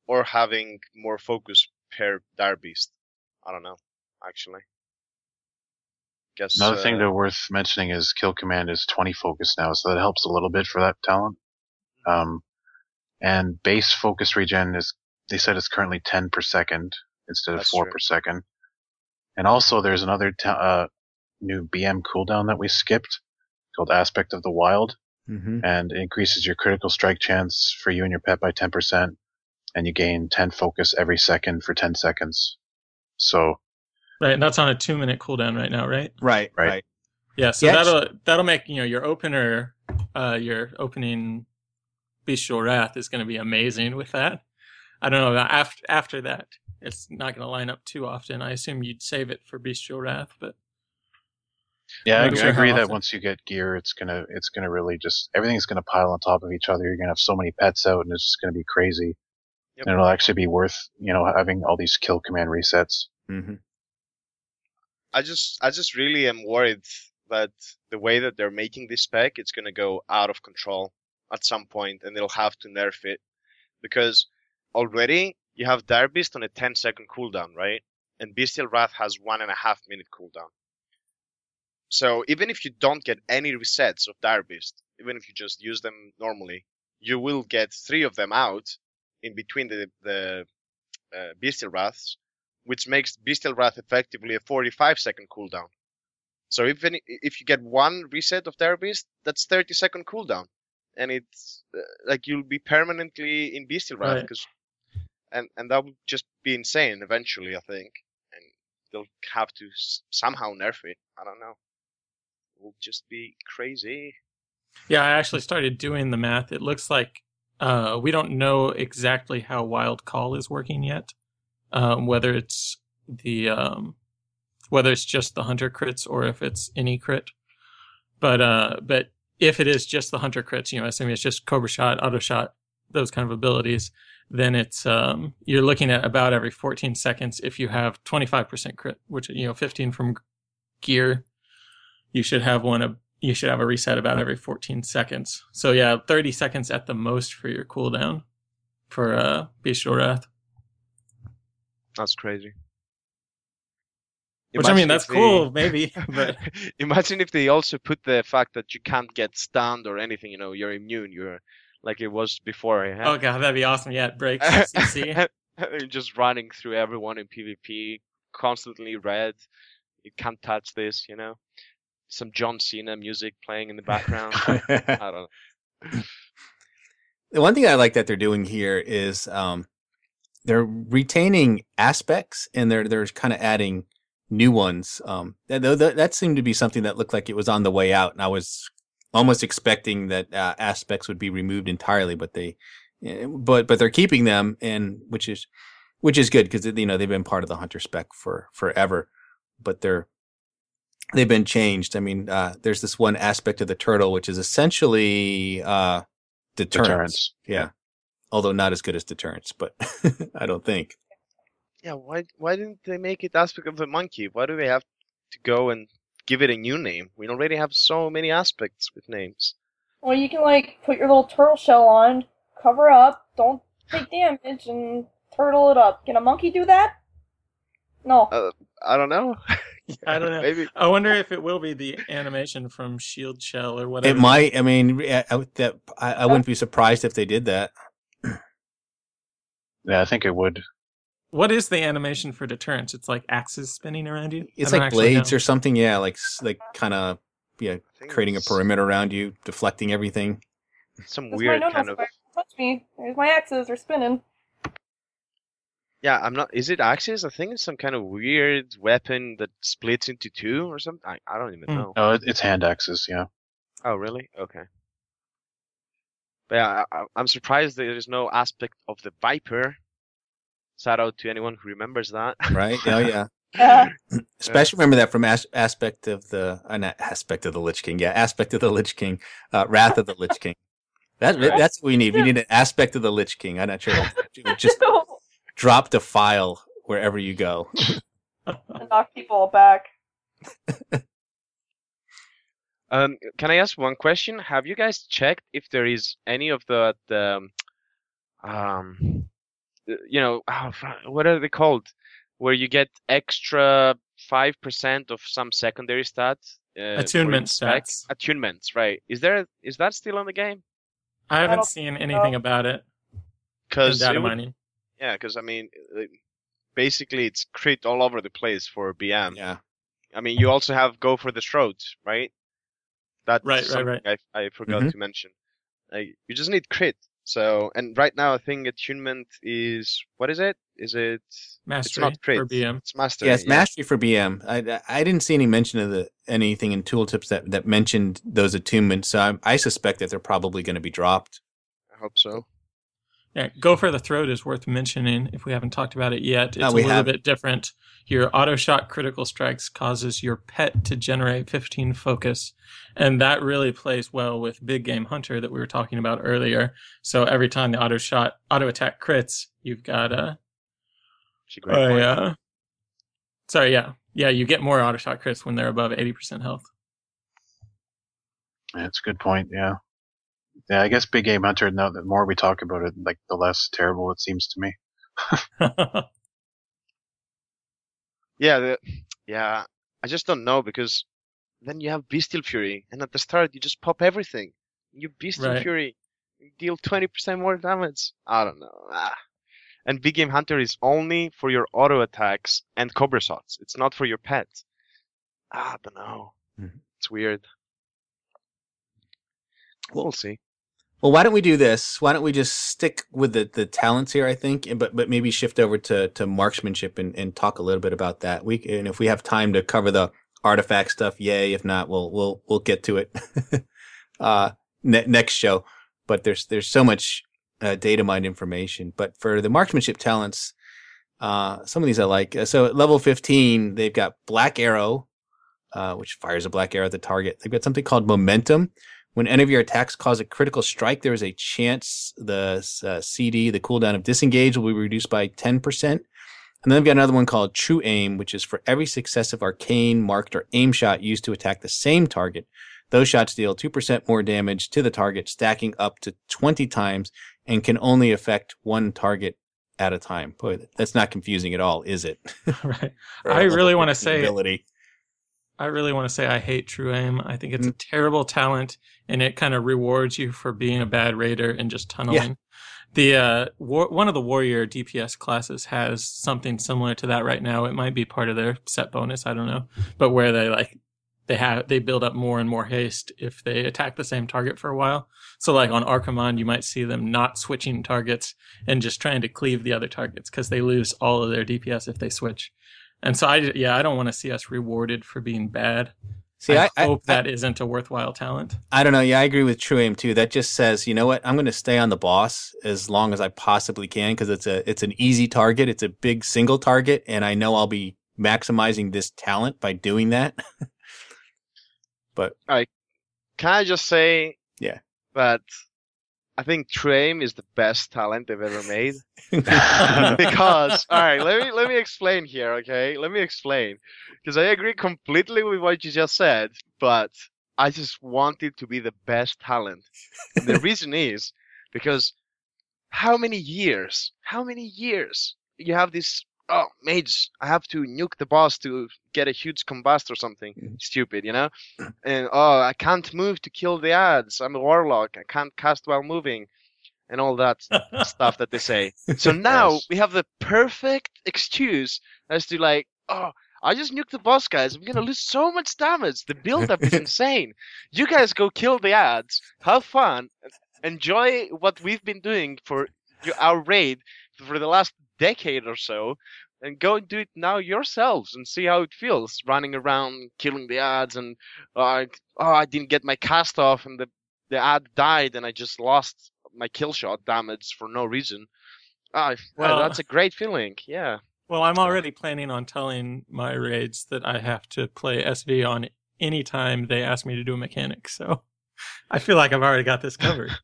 or having more focus per Dire Beast? I don't know, actually. Guess Another uh, thing that worth mentioning is kill command is 20 focus now, so that helps a little bit for that talent. Um, and base focus regen is they said it's currently 10 per second instead of 4 true. per second. And also there's another ta- uh, new BM cooldown that we skipped called Aspect of the Wild, Mm-hmm. and it increases your critical strike chance for you and your pet by 10%, and you gain 10 focus every second for 10 seconds. So Right, and that's on a two minute cooldown right now, right? Right, Right. right. Yeah, so Yeah, that'll that'll make you know your opener, uh, your opening Bestial Wrath is going to be amazing with that. I don't know after after that, it's not going to line up too often. I assume you'd save it for Bestial Wrath, but Yeah, I, Not I agree that often. once you get gear, it's gonna it's gonna really just everything's gonna pile on top of each other. You're gonna have so many pets out, and it's just gonna be crazy. Yep. And it'll actually be worth you know having all these kill command resets. Mm-hmm. I just I just really am worried that the way that they're making this spec, it's gonna go out of control at some point, and they'll have to nerf it because already you have Dire Beast on a 10 second cooldown, right? And Bestial Wrath has one and a half minute cooldown. So even if you don't get any resets of Dire Beast, even if you just use them normally, you will get three of them out in between the the uh, Bestial Wraths, which makes Bestial Wrath effectively a 45 second cooldown. So even if you get one reset of Dire Beast, that's 30 second cooldown, and it's uh, like you'll be permanently in Bestial Wrath Right. because, and and that would just be insane eventually, I think, and they'll have to s- somehow nerf it. I don't know. It will just be crazy. yeah, I actually started doing the math. It looks like uh, we don't know exactly how Wild Call is working yet. Um, whether it's the um, whether it's just the hunter crits or if it's any crit. But uh, but if it is just the hunter crits, you know, assuming it's just cobra shot, auto shot, those kind of abilities, then it's um, you're looking at about every 14 seconds. If you have 25% crit, which you know, 15 from gear, you should have one. You should have a reset about every 14 seconds. So yeah, 30 seconds at the most for your cooldown for uh, Bestial Wrath. That's crazy. Which I mean, that's they- cool, maybe, but imagine if they also put the fact that you can't get stunned or anything. You know, you're immune. You're like it was before. yeah? oh god, that'd be awesome. Yeah, it breaks CC. You're just running through everyone in PvP, constantly red. You can't touch this. You know, some John Cena music playing in the background. I don't know. The one thing I like that they're doing here is um, they're retaining aspects and they're they're kind of adding new ones. Um, that, that that seemed to be something that looked like it was on the way out, and I was almost expecting that uh, aspects would be removed entirely, but they, eh, but but they're keeping them, and which is which is good because you know they've been part of the hunter spec for forever, but they're they've been changed. I mean, uh, there's this one aspect of the turtle which is essentially uh, deterrence. Deterrence. Yeah. Although not as good as deterrence, but I don't think. Yeah, why why didn't they make it aspect of the monkey? Why do they have to go and give it a new name? We already have so many aspects with names. Well, you can like put your little turtle shell on, cover up, don't take damage, and turtle it up. Can a monkey do that? No. Uh, I don't know. I don't know. Maybe I wonder if it will be the animation from Shield Shell or whatever. It might. I mean, I, I, that, I, I wouldn't be surprised if they did that. Yeah, I think it would. What is the animation for deterrence? It's like axes spinning around you. It's like blades know. or something. Yeah, like like kind of yeah, creating a perimeter around you, deflecting everything. Some That's weird my no-no kind of. square. Touch me. There's my axes. They're spinning. Yeah, I'm not. Is it axes? I think it's some kind of weird weapon that splits into two or something. I, I don't even Hmm. know. No, it, it's hand axes. Yeah. Oh, really? Okay. But yeah, I, I- I'm surprised there is no aspect of the Viper. Shout out to anyone who remembers that. Right? oh yeah. Yeah. Especially remember that from as- aspect of the uh, not aspect of the Lich King. Yeah, aspect of the Lich King, uh, Wrath of the Lich King. That, that's what we need. We need an aspect of the Lich King. I'm not sure. Just drop the file wherever you go. and knock people back. Um, can I ask one question? Have you guys checked if there is any of the the um, you know, oh, what are they called? Where you get extra five percent of some secondary stats. Uh, Attunement stats. Attunements, right? Is there is that still on the game? I haven't don't seen anything about it Because data mining. Yeah, because I mean, basically it's crit all over the place for BM. Yeah. I mean, you also have go for the throat, right? That's Right, right, something right. I, I forgot Mhm. to mention. Like, you just need crit. So, and right now I think attunement is what is it? Is it? Mastery not crit. for BM. It's mastery. Yeah, it's mastery for BM. I, I- I didn't see any mention of the anything in tooltips that, that mentioned those attunements. So I, I suspect that they're probably going to be dropped. I hope so. Yeah, go for the throat is worth mentioning if we haven't talked about it yet. It's No, a little haven't. bit different. Your auto shot critical strikes causes your pet to generate 15 focus, and that really plays well with big game hunter that we were talking about earlier. So every time the auto shot auto attack crits, you've got a oh point. yeah. Sorry, yeah, yeah. You get more auto shot crits when they're above 80% health. That's a good point. Yeah. Yeah, I guess Big Game Hunter. Now, the more we talk about it, like the less terrible it seems to me. Yeah, the, yeah. I just don't know because then you have Bestial Fury, and at the start you just pop everything. You Bestial Right. Fury, you deal twenty percent more damage. I don't know. Ah. And Big Game Hunter is only for your auto attacks and Cobra shots. It's not for your pet. Ah, I don't know. Mhm. It's weird. We'll see. Well, why don't we do this? Why don't we just stick with the, the talents here? I think, and- but but maybe shift over to, to marksmanship and, and talk a little bit about that. We and if we have time to cover the artifact stuff, yay! If not, we'll we'll we'll get to it uh, ne- next show. But there's there's so much uh, data mined information. But for the marksmanship talents, Uh, some of these I like. So at level 15, they've got Black Arrow, uh, which fires a black arrow at the target. They've got something called Momentum. When any of your attacks cause a critical strike, there is a chance the uh, CD, the cooldown of disengage, will be reduced by 10%. And then they've got another one called True Aim, which is for every successive arcane, marked, or aim shot used to attack the same target. Those shots deal 2% more damage to the target, stacking up to 20 times, and can only affect one target at a time. Boy, that's not confusing at all, is it? right. I really want to say ability. I really want to say I hate True Aim. I think Mm. it's a terrible talent, and it kind of rewards you for being a bad raider and just tunneling. The uh, war- one of the warrior DPS classes has something similar to that right now. It might be part of their set bonus. I don't know, but where they like they have they build up more and more haste if they attack the same target for a while. So like on Archimonde, you might see them not switching targets and just trying to cleave the other targets because they lose all of their DPS if they switch. And so I yeah I don't want to see us rewarded for being bad. See, I, I, I, hope I, that not a worthwhile talent. I don't know. Yeah, I agree with True Aim too. That just says, you know what? I'm going to stay on the boss as long as I possibly can because it's a it's an easy target. It's a big single target, and I know I'll be maximizing this talent by doing that. but I Can I just say Yeah. that I think True Aim is the best talent they've ever made. because all right, let me let me explain here, okay? Let me explain because I agree completely with what you just said, but I just wanted to be the best talent. And the reason is because how many years? How many years you have this? Oh, mage! I have to nuke the boss to get a huge combust or something Mhm. stupid, you know? And oh, I can't move to kill the ads. I'm a warlock. I can't cast while moving, and all that stuff that they say. So now Yes. we have the perfect excuse as to like, oh, I just nuked the boss, guys. I'm gonna lose so much damage. The build-up is insane. You guys go kill the ads, have fun, enjoy what we've been doing for our raid for the last decade or so, and go and do it now yourselves and see how it feels running around killing the ads and uh, oh, I didn't get my cast off and the the ad died and I just lost my kill shot damage for no reason. Well, Well- that's a great feeling. Yeah. Well, I'm already planning on telling my raids that I have to play SV on any time they ask me to do a mechanic. So I feel like I've already got this covered.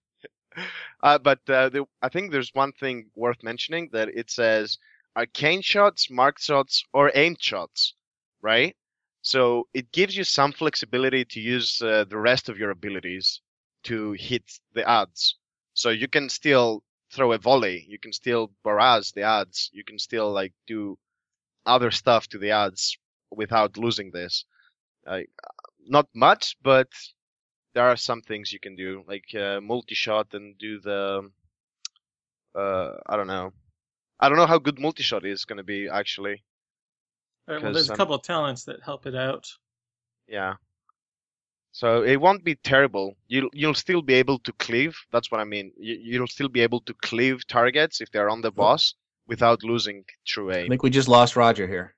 Uh, but uh, the, I think there's one thing worth mentioning that it says arcane shots, marked shots, or aimed shots, right? So it gives you some flexibility to use uh, the rest of your abilities to hit the ads. So you can still throw a volley, you can still barrage the ads, you can still like do other stuff to the ads without losing this. Like not much, but there are some things you can do, like uh, multi-shot and do the. Uh, I don't know. I don't know how good multi-shot is going to be actually. All right, well, Because, there's a um, couple of talents that help it out. Yeah. So it won't be terrible. You'll you'll still be able to cleave. That's what I mean. You, you'll still be able to cleave targets if they're on the boss without losing true aim. I think we just lost Roger here.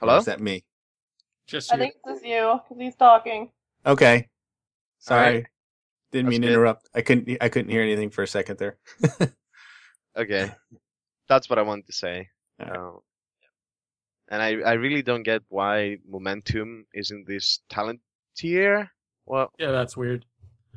Or Hello. Is that me? Just I you. think this is you because he's talking. Okay. Sorry. Alright. Didn't That's mean to good. interrupt. I couldn't. I couldn't hear anything for a second there. Okay. That's what I wanted to say. Alright. Uh, and I I really don't get why momentum is in this talent tier. Well, yeah, that's weird.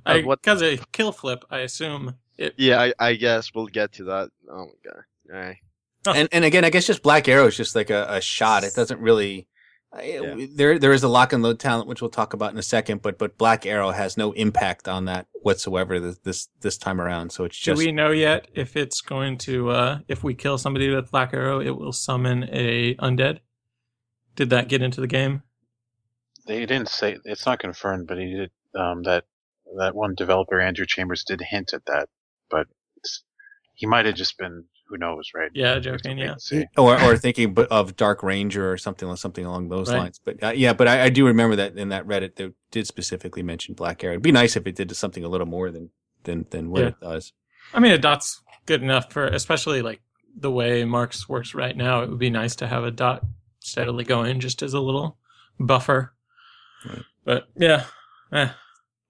Uh, I what- because a kill flip, I assume it. yeah, I, I guess we'll get to that. Oh my god. Alright. and and again, I guess just Black Arrow is just like a, a shot. It doesn't really. I- There there is a lock and load talent which we'll talk about in a second, but but Black Arrow has no impact on that whatsoever this this, this time around. So it's just Do just we know yet if it's going to uh if we kill somebody with black arrow, it will summon a undead? Did that get into the game? They didn't say it's not confirmed, but he did. Um, that that one developer, Andrew Chambers, did hint at that, but it's, he might have just been who knows, right? Yeah, We have to joking. Yeah. or or thinking bu- of Dark Ranger or something something along those Right. lines. But uh, yeah, but I, I do remember that in that Reddit they did specifically mention Black Arrow. It'd be nice if it did something a little more than than than what Yeah. it does. I mean, a dot's good enough for, especially like the way Marks works right now. It would be nice to have a dot steadily going just as a little buffer. Right. But yeah, eh,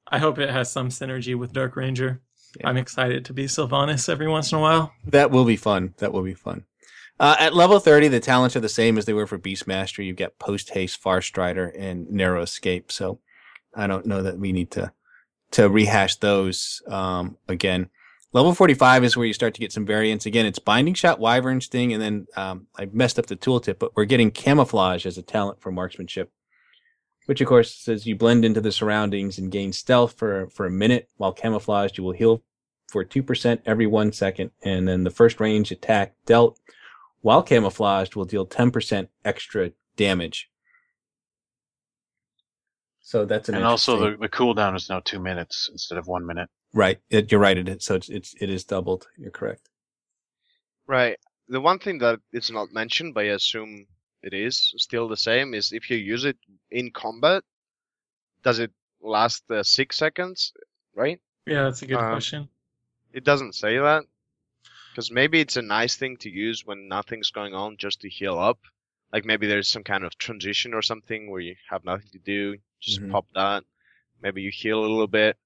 I hope it has some synergy with Dark Ranger. Yeah. I'm excited to be Sylvanas every once in a while. That will be fun. That will be fun. Uh, at level 30, the talents are the same as they were for Beastmaster. You've got Post Haste, Far Strider, and Narrow Escape. So I don't know that we need to to rehash those um, again. Level 45 is where you start to get some variants. Again, it's Binding Shot, Wyvern Sting, and then um, I messed up the tooltip, but we're getting Camouflage as a talent for marksmanship, which of course says you blend into the surroundings and gain stealth for, for a minute. While camouflaged, you will heal for 2% every one second. And then the first range attack dealt while camouflaged will deal 10% extra damage. So that's an and also the, the cooldown is now two minutes instead of one minute. right. It, you're right. It is, so it's, it's it is doubled. You're correct. Right. The one thing that it's not mentioned, but I assume it is still the same, is if you use it in combat, does it last uh, six seconds? Right? Yeah, that's a good Um, question. It doesn't say that. Because maybe it's a nice thing to use when nothing's going on just to heal up. Like maybe there's some kind of transition or something where you have nothing to do, just Mhm. pop that. Maybe you heal a little bit.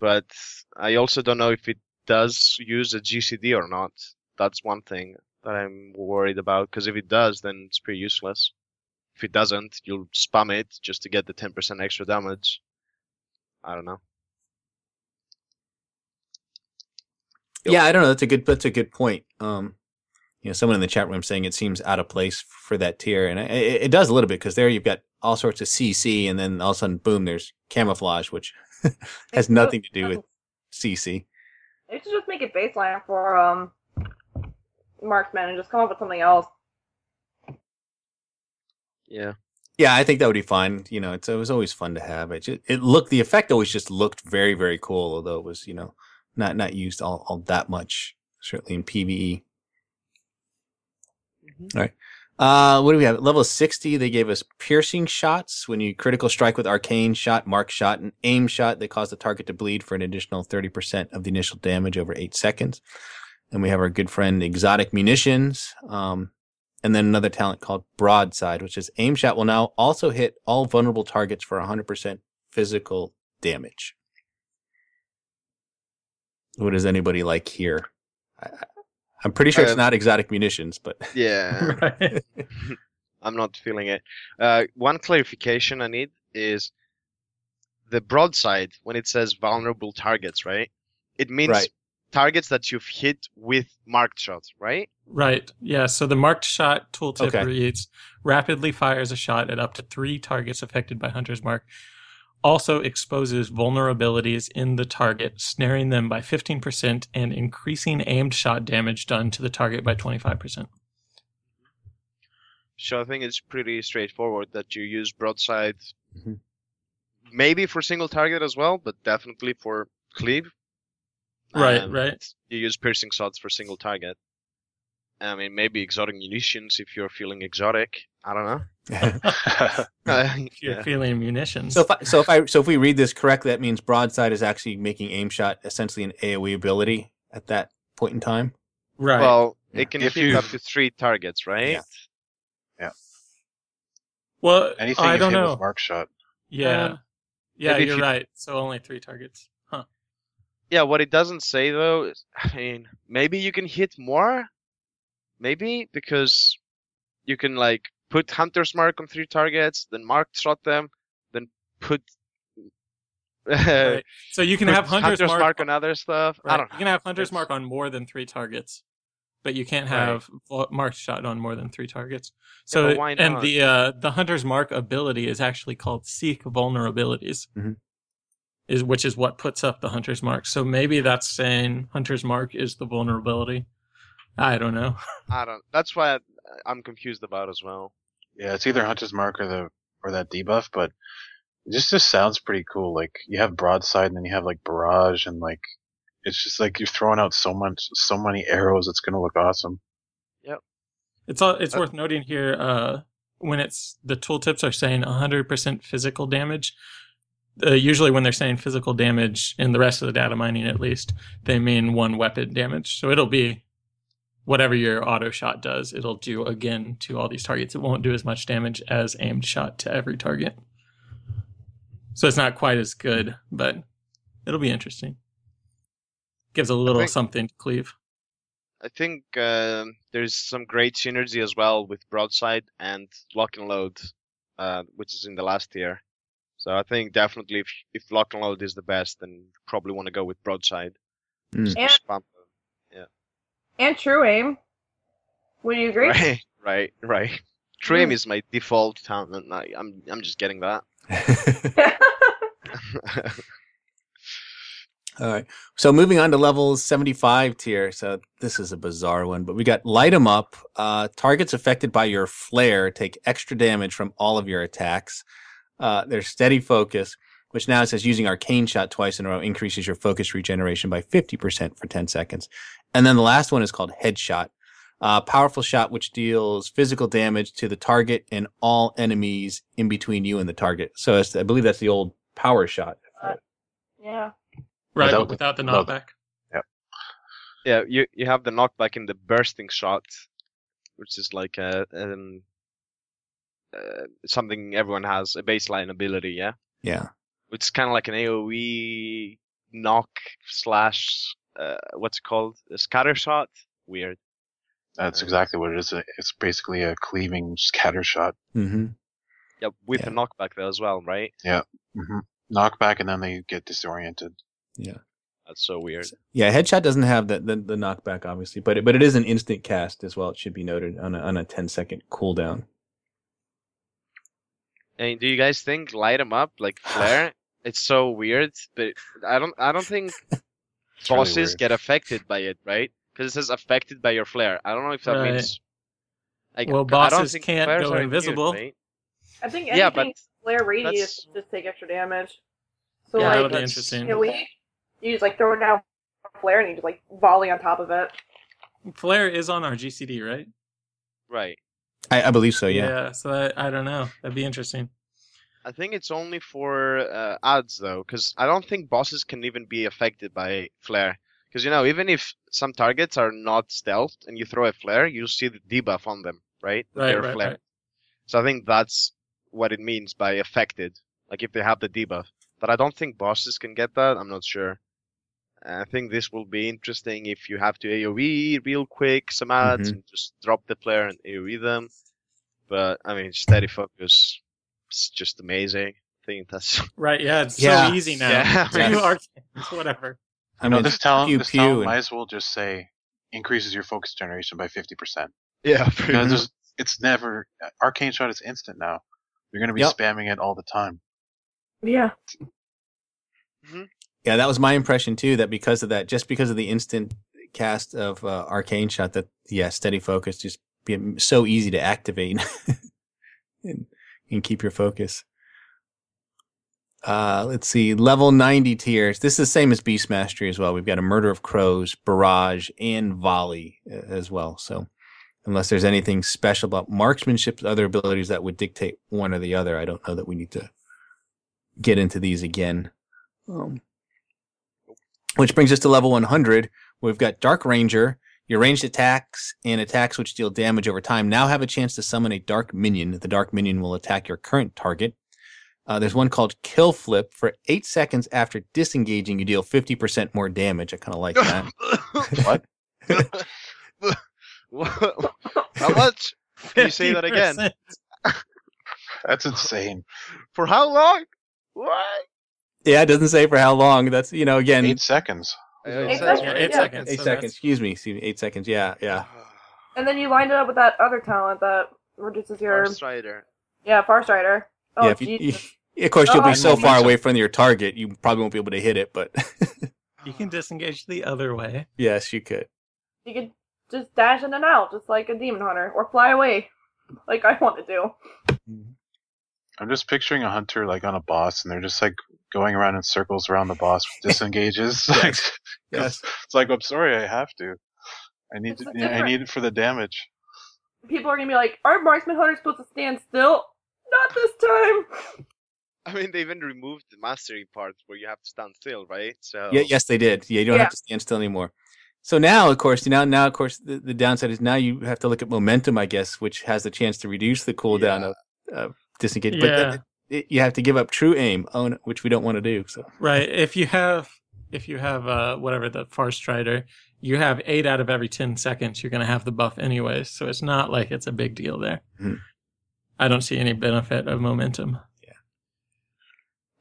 But I also don't know if it does use a GCD or not. That's one thing that I'm worried about. Because if it does, then it's pretty useless. If it doesn't, you'll spam it just to get the 10% extra damage. I don't know. Yeah, I don't know. That's a good. That's a good point. Um, you know, someone in the chat room saying it seems out of place for that tier, and it, it does a little bit because there you've got all sorts of CC, and then all of a sudden, boom, there's camouflage, which has nothing to do with CC. They should just make it baseline for um marksman and just come up with something else. Yeah. Yeah, I think that would be fine. You know, it's it was always fun to have. It just, it looked the effect always just looked very very cool, although it was you know not not used all, all that much certainly in PVE. All right. Uh, what do we have? Level 60, they gave us piercing shots. When you critical strike with arcane shot, mark shot, and aim shot, they cause the target to bleed for an additional 30% of the initial damage over eight seconds. And we have our good friend Exotic Munitions. Um, and then another talent called Broadside, which is aim shot will now also hit all vulnerable targets for 100% physical damage. What does anybody like here? I, I'm pretty sure it's Uh, not exotic munitions, but Yeah. right. I'm not feeling it. Uh, one clarification I need is the broadside when it says vulnerable targets, right? It means Right. Targets that you've hit with marked shots, right? Right. Yeah. So the marked shot tooltip Okay. reads rapidly fires a shot at up to three targets affected by Hunter's Mark. Also exposes vulnerabilities in the target, snaring them by 15% and increasing aimed shot damage done to the target by 25%. So I think it's pretty straightforward that you use broadside, Mhm. maybe for single target as well, but definitely for cleave. Right, And right. You use piercing shots for single target. I mean, maybe exotic munitions if you're feeling exotic. I don't know. Uh, If you're yeah. feeling munitions. So if I, so if I so if we read this correctly, that means broadside is actually making aim shot essentially an AOE ability at that point in time. right. Well, Yeah. it can If hit you- up to three targets, right? Yeah. well, Anything I don't hit know. with mark shot. yeah. Um, yeah, you're you- right. So only three targets. Huh. Yeah, what it doesn't say though, is, I mean, maybe you can hit more. Maybe because you can like put hunter's mark on three targets, then mark shot them, then put Right. So you can have Hunter's, Mark. on other stuff. I don't know. You can have Hunter's It's- Mark on more than three targets, but you can't have vo- marked shot on more than three targets. So but why and the uh, the Hunter's Mark ability is actually called Seek Vulnerabilities, Mhm. Is which is what puts up the Hunter's Mark. So maybe that's saying Hunter's Mark is the vulnerability. I don't know. I don't. That's why I, I'm confused about as well. Yeah, it's either Hunter's Mark or the or that debuff, but it just just sounds pretty cool. Like you have broadside and then you have like barrage and like it's just like you're throwing out so much so many arrows. It's gonna look awesome. Yep. It's all, it's Uh, worth noting here uh, when it's the tooltips are saying 100% physical damage. Uh, usually, when they're saying physical damage in the rest of the data mining, at least, they mean one weapon damage. So it'll be whatever your auto shot does, it'll do again to all these targets. It won't do as much damage as aimed shot to every target. So it's not quite as good, but it'll be interesting. Gives a little think- something to cleave. I think um there's some great synergy as well with broadside and lock and load, uh, which is in the last tier. So I think definitely if if lock and load is the best, then you probably want to go with broadside. Mm. And- spam And true aim. Would you agree? Right, right, right. aim is my default talent. I, I'm I'm just getting that. All right. So moving on to level 75 tier. So this is a bizarre one, but we got light 'em up. Uh, targets affected by your flare take extra damage from all of your attacks. Uh, there's steady focus, which now says using arcane shot twice in a row increases your focus regeneration by 50% for 10 seconds. And then the last one is called headshot. Uh, powerful shot which deals physical damage to the target and all enemies in between you and the target. So it's, I believe that's the old power shot. yeah. Right, Without the- without the without- knockback. Yeah, Yeah. you you have the knockback in the bursting shot, which is like a um, uh, something everyone has a baseline ability. Yeah, Yeah. it's kind of like an AOE knock slash uh, what's it called? A scatter shot. Weird. That's exactly what it is. It's basically a cleaving scatter shot. hmm Yeah, with the Yeah. knockback though as well, right? hmm Knockback, and then they get disoriented. Yeah. That's so weird. Yeah, headshot doesn't have the, the, the knockback, obviously, but it, but it is an instant cast as well. It should be noted on a, on a 10 second cooldown. And do you guys think light 'em up like flare? it's so weird, but I don't I don't think It's really bosses get affected by it, right? Because it says affected by your flare. I don't know if that Right. means. Like, Well, bosses can't go are immune, invisible. right? I think Yeah, anything flare radius that's- just take extra damage. So Yeah, like that'll be that's- interesting. you, know, we, you just like throw down flare and you just like volley on top of it. Flare is on our GCD, right? Right. I, I believe so, yeah. Yeah. so I, I don't know. That'd be interesting. I think it's only for uh, ads though, because I don't think bosses can even be affected by flare. Because you know, even if some targets are not stealthed and you throw a flare, you see the debuff on them, right? Right, they're right, flared. right. So I think that's what it means by affected. Like if they have the debuff. But I don't think bosses can get that. I'm not sure. I think this will be interesting if you have to AoE real quick some ads Mhm. and just drop the player and AoE them. But I mean, steady focus is just amazing. I think that's Right, yeah, it's Yeah. so easy now. Yeah. To Yes. do arcane, whatever. I You know, mean, this talent, pew this pew talent and- might as well just say increases your focus generation by 50%. yeah. pretty Because much. it's never, Arcane Shot is instant now. You're going to be Yep. spamming it all the time. Yeah. Yeah, that was my impression too, that because of that, just because of the instant cast of uh, Arcane Shot, that, yeah, steady focus just be so easy to activate and, and keep your focus. Uh, let's see, level 90 tiers. This is the same as Beast Mastery as well. We've got a Murder of Crows, Barrage, and Volley uh, as well. So, unless there's anything special about marksmanship, other abilities that would dictate one or the other, I don't know that we need to get into these again. Um, which brings us to level 100. We've got Dark Ranger. Your ranged attacks and attacks which deal damage over time now have a chance to summon a dark minion. The dark minion will attack your current target. Uh, there's one called Kill Flip. For eight seconds after disengaging, you deal 50% more damage. I kind of like that. What? How much? Can you say that again? That's insane. For how long? What? Yeah, it doesn't say for how long. That's, you know, again, Eight seconds. Eight it says seconds, eight yeah. seconds. eight so seconds. Excuse me. excuse me, Eight seconds. Yeah, yeah. And then you lined it up with that other talent that reduces your Far Strider. yeah Far Strider. Oh yeah if you, you- of course, you'll Oh, be so far away from your target, you probably won't be able to hit it, but You can disengage the other way. yes, you could. you could just dash in and out, just like a demon hunter, or fly away, like I want to do. Mm-hmm. I'm just picturing a hunter like on a boss, and they're just like going around in circles around the boss, disengages. like, Yes. it's like I'm sorry, I have to. I need It's to. a Yeah, I need it for the damage. People are gonna be like, "Are marksman hunters supposed to stand still?" Not this time. I mean, they even removed the mastery part where you have to stand still, right? So Yeah, yes, they did. Yeah, you don't Yeah. have to stand still anymore. So now, of course, now, now, of course, the, the downside is now you have to look at momentum, I guess, which has the chance to reduce the cooldown Yeah. of, of disengage. Yeah. But then it, you have to give up true aim, own, which we don't want to do. So Right. If you have if you have uh whatever the far strider, you have eight out of every 10 seconds, you're going to have the buff anyways. So it's not like it's a big deal there. Mhm. I don't see any benefit of momentum.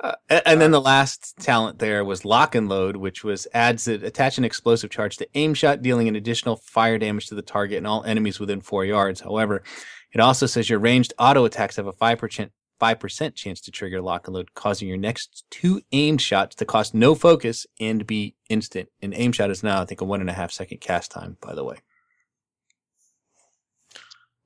Uh, and then the last talent there was lock and load, which was adds that attach an explosive charge to aim shot, dealing an additional fire damage to the target and all enemies within four yards. However, it also says your ranged auto attacks have a five percent five percent chance to trigger lock and load, causing your next two aimed shots to cost no focus and be instant. An aim shot is now, I think, a one and a half second cast time. By the way,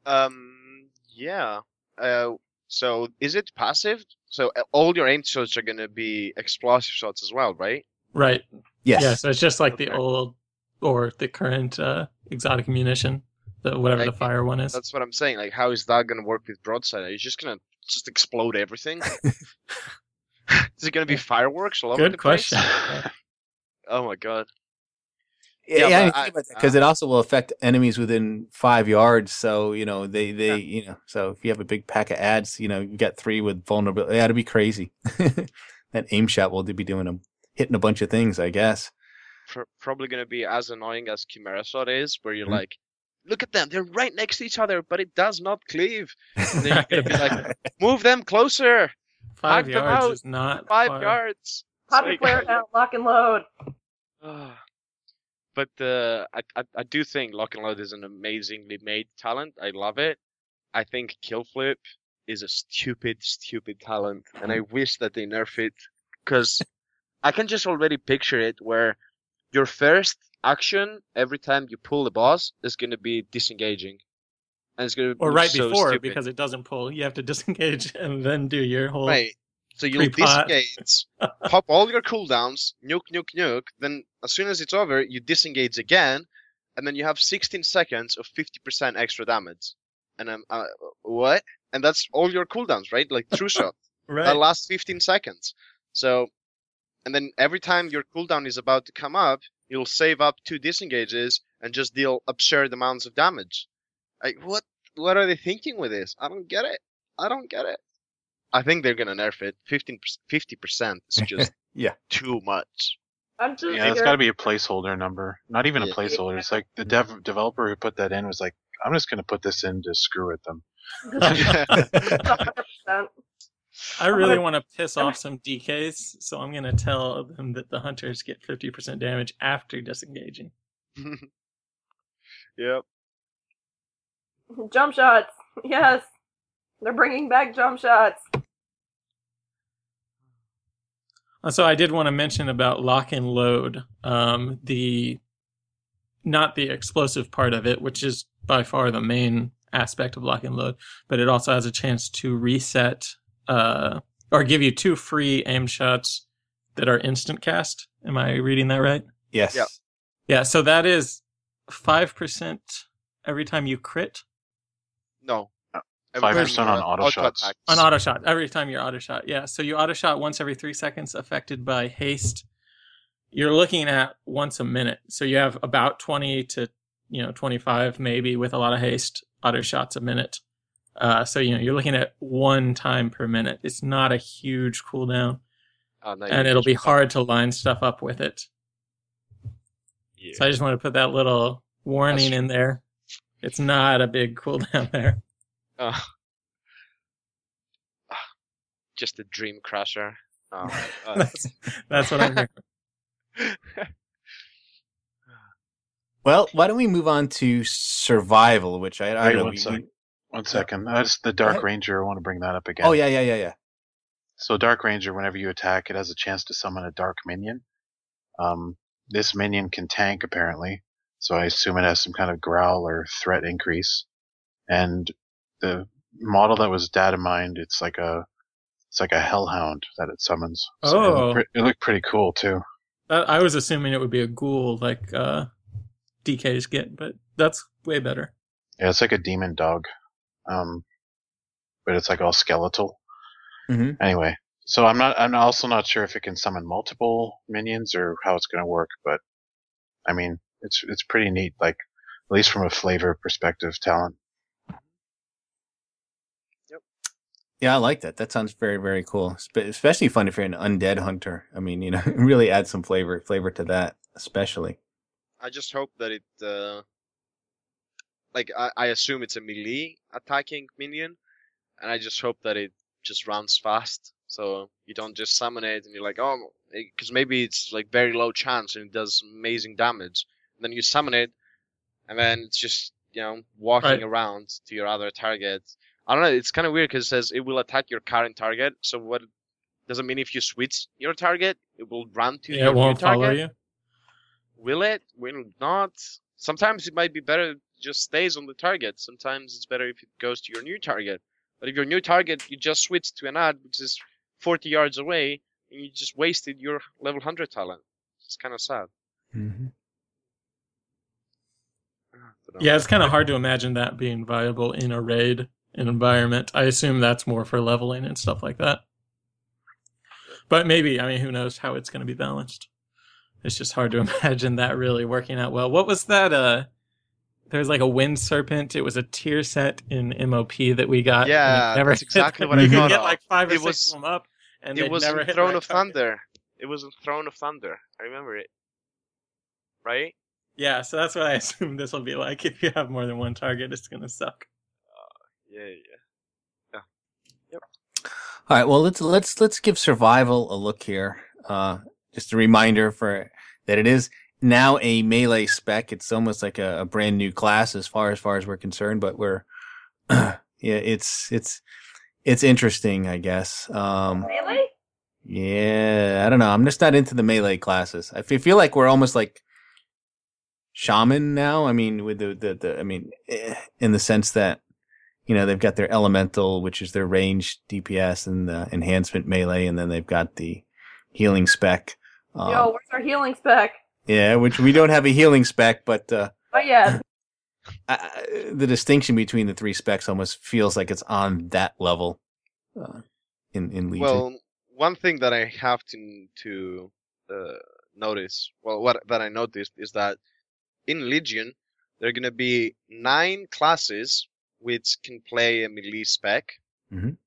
Um, yeah. Uh, so is it passive? So uh, all your aim shots are gonna be explosive shots as well, right? Right. yes, Yeah. So it's just like the old or the current uh, exotic munition, the whatever the fire one is. That's what I'm saying. Like, how is that gonna work with broadside? Are you just gonna just explode everything? is it gonna be fireworks all over Good the place? question. Oh my god. Yeah, Yeah, yeah, but I- because it also will affect enemies within five yards. So you know they they Yeah. you know so if you have a big pack of ads, you know you got three with vulnerability. That'd be crazy. that aim shot will be doing them hitting a bunch of things, I guess. Probably gonna be as annoying as Chimera Shot is, where you're Mhm. like, look at them, they're right next to each other, but it does not cleave. then you're gonna be like, Move them closer, Five Knock yards out. is not five far. yards. Pop It's your like- flare down, lock and load. Ah. but uh, I, I I do think Lock and Load is an amazingly made talent. I love it. I think Kill Flip is a stupid, stupid talent, and I wish that they nerf it because I can just already picture it where your first action every time you pull the boss is going to be disengaging, and it's going to Or be right so before stupid. because it doesn't pull. You have to disengage and then do your whole. Right. So you'll Pre-pot. disengage, pop all your cooldowns, nuke, nuke, nuke. Then as soon as it's over, you disengage again, and then you have 16 seconds of 50% extra damage. And I'm uh, what? And that's all your cooldowns, right? Like Trueshot. Right. That lasts 15 seconds. So, and then every time your cooldown is about to come up, you'll save up two disengages and just deal absurd amounts of damage. Like what? What are they thinking with this? I don't get it. I don't get it. I think they're gonna nerf it. 15 50 percent is just Yeah. too much. I'm just Yeah, it's got to be a placeholder number. Not even a placeholder. It's like the dev developer who put that in was like, I'm just going to put this in to screw with them. 100%. I really want to piss off some DKs, so I'm going to tell them that the hunters get 50% damage after disengaging. yep. Jump shots. Yes. They're bringing back jump shots. Uh, So I did want to mention about lock and load, um, the not the explosive part of it, which is by far the main aspect of lock and load, but it also has a chance to reset uh, or give you two free aim shots that are instant cast. Am I reading that right? yes. Yeah. Yeah. So that is five percent every time you crit No. Uh, 5% on you, uh, auto shots. attacks. on auto shot every time you're auto shot. Yeah. So you auto shot once every three seconds, affected by haste. You're looking at once a minute. So you have about 20 to, you know, 25 maybe with a lot of haste auto shots a minute. Uh, so, you know, you're looking at one time per minute. It's not a huge cooldown Oh, no, and it'll be hard to line stuff up with it. Yeah. So I just want to put that little warning in there. It's not a big cooldown there. Oh. Ah, Just a dream crusher. Oh, my God. that's, that's what I'm hearing. Well, why don't we move on to survival, which I, I Wait don't know. one we- sec. we- One second. That's the Dark. Ranger. I want to bring that up again. oh yeah, yeah, yeah, yeah. So Dark Ranger, whenever you attack, it has a chance to summon a Dark Minion. Um, this minion can tank apparently, so I assume it has some kind of growl or threat increase. And the model that was data mined, it's like a, it's like a Hellhound that it summons. So it, Oh. looked pre- it looked pretty cool too. I I was assuming it would be a ghoul like uh, DKs get, but that's way better. Yeah, it's like a demon dog, um, but it's like all skeletal. Mhm. Anyway, so I'm not. I'm also not sure if it can summon multiple minions or how it's going to work. But I mean, it's it's pretty neat. Like at least from a flavor perspective, talent. Yep. Yeah, I like that. That sounds very, very cool. Especially fun if you're an undead hunter. I mean, you know, really add some flavor, flavor to that, especially. I just hope that it, uh, like I, I assume it's a melee attacking minion, and I just hope that it just runs fast, so you don't just summon it and you're like, oh, because maybe it's like very low chance and it does amazing damage. And then you summon it, and then it's just you know walking Right. around to your other target. I don't know. It's kind of weird because it says it will attack your current target. So what does it mean if you switch your target, it will run to Yeah, your it won't new target? follow you. Will it? Will it not? Sometimes it might be better just stays on the target. Sometimes it's better if it goes to your new target. But if your new target you just switch to an ad which is 40 yards away and you just wasted your level 100 talent. It's kind of sad. Mm-hmm. I don't know. Yeah, it's kind of hard to imagine that being viable in a raid environment. I assume that's more for leveling and stuff like that. But maybe, I mean, who knows how it's going to be balanced. It's just hard to imagine that really working out well. What was that? Uh, there's like a wind serpent. It was a tier set in MOP that we got. Yeah, never that's exactly what I you get like five or It six was- of them up, and it they'd was never in hit Throne of target. Thunder. It was in Throne of Thunder. I remember it. Right? Yeah, so that's what I assume this will be like. If you have more than one target, it's going to suck. Yeah, yeah. Yeah. Yep. All right. Well, let's let's let's give survival a look here. Uh, just a reminder for that it is now a melee spec. It's almost like a, a brand new class as far as far as we're concerned. But we're yeah, it's it's it's interesting, I guess. Um, Really? yeah, I don't know. I'm just not into the melee classes. I fe- feel like we're almost like shaman now. I mean, with the the, the I mean, eh, in the sense that you know they've got their elemental, which is their range DPS and the enhancement melee, and then they've got the healing spec. Um, Yo, where's our healing spec? Yeah, which we don't have a healing spec, but uh, Oh yeah, I, the distinction between the three specs almost feels like it's on that level uh, in in Legion. Well, one thing that I have to to uh, notice, well, what that I noticed is that in Legion there are gonna be nine classes which can play a melee spec, Mhm.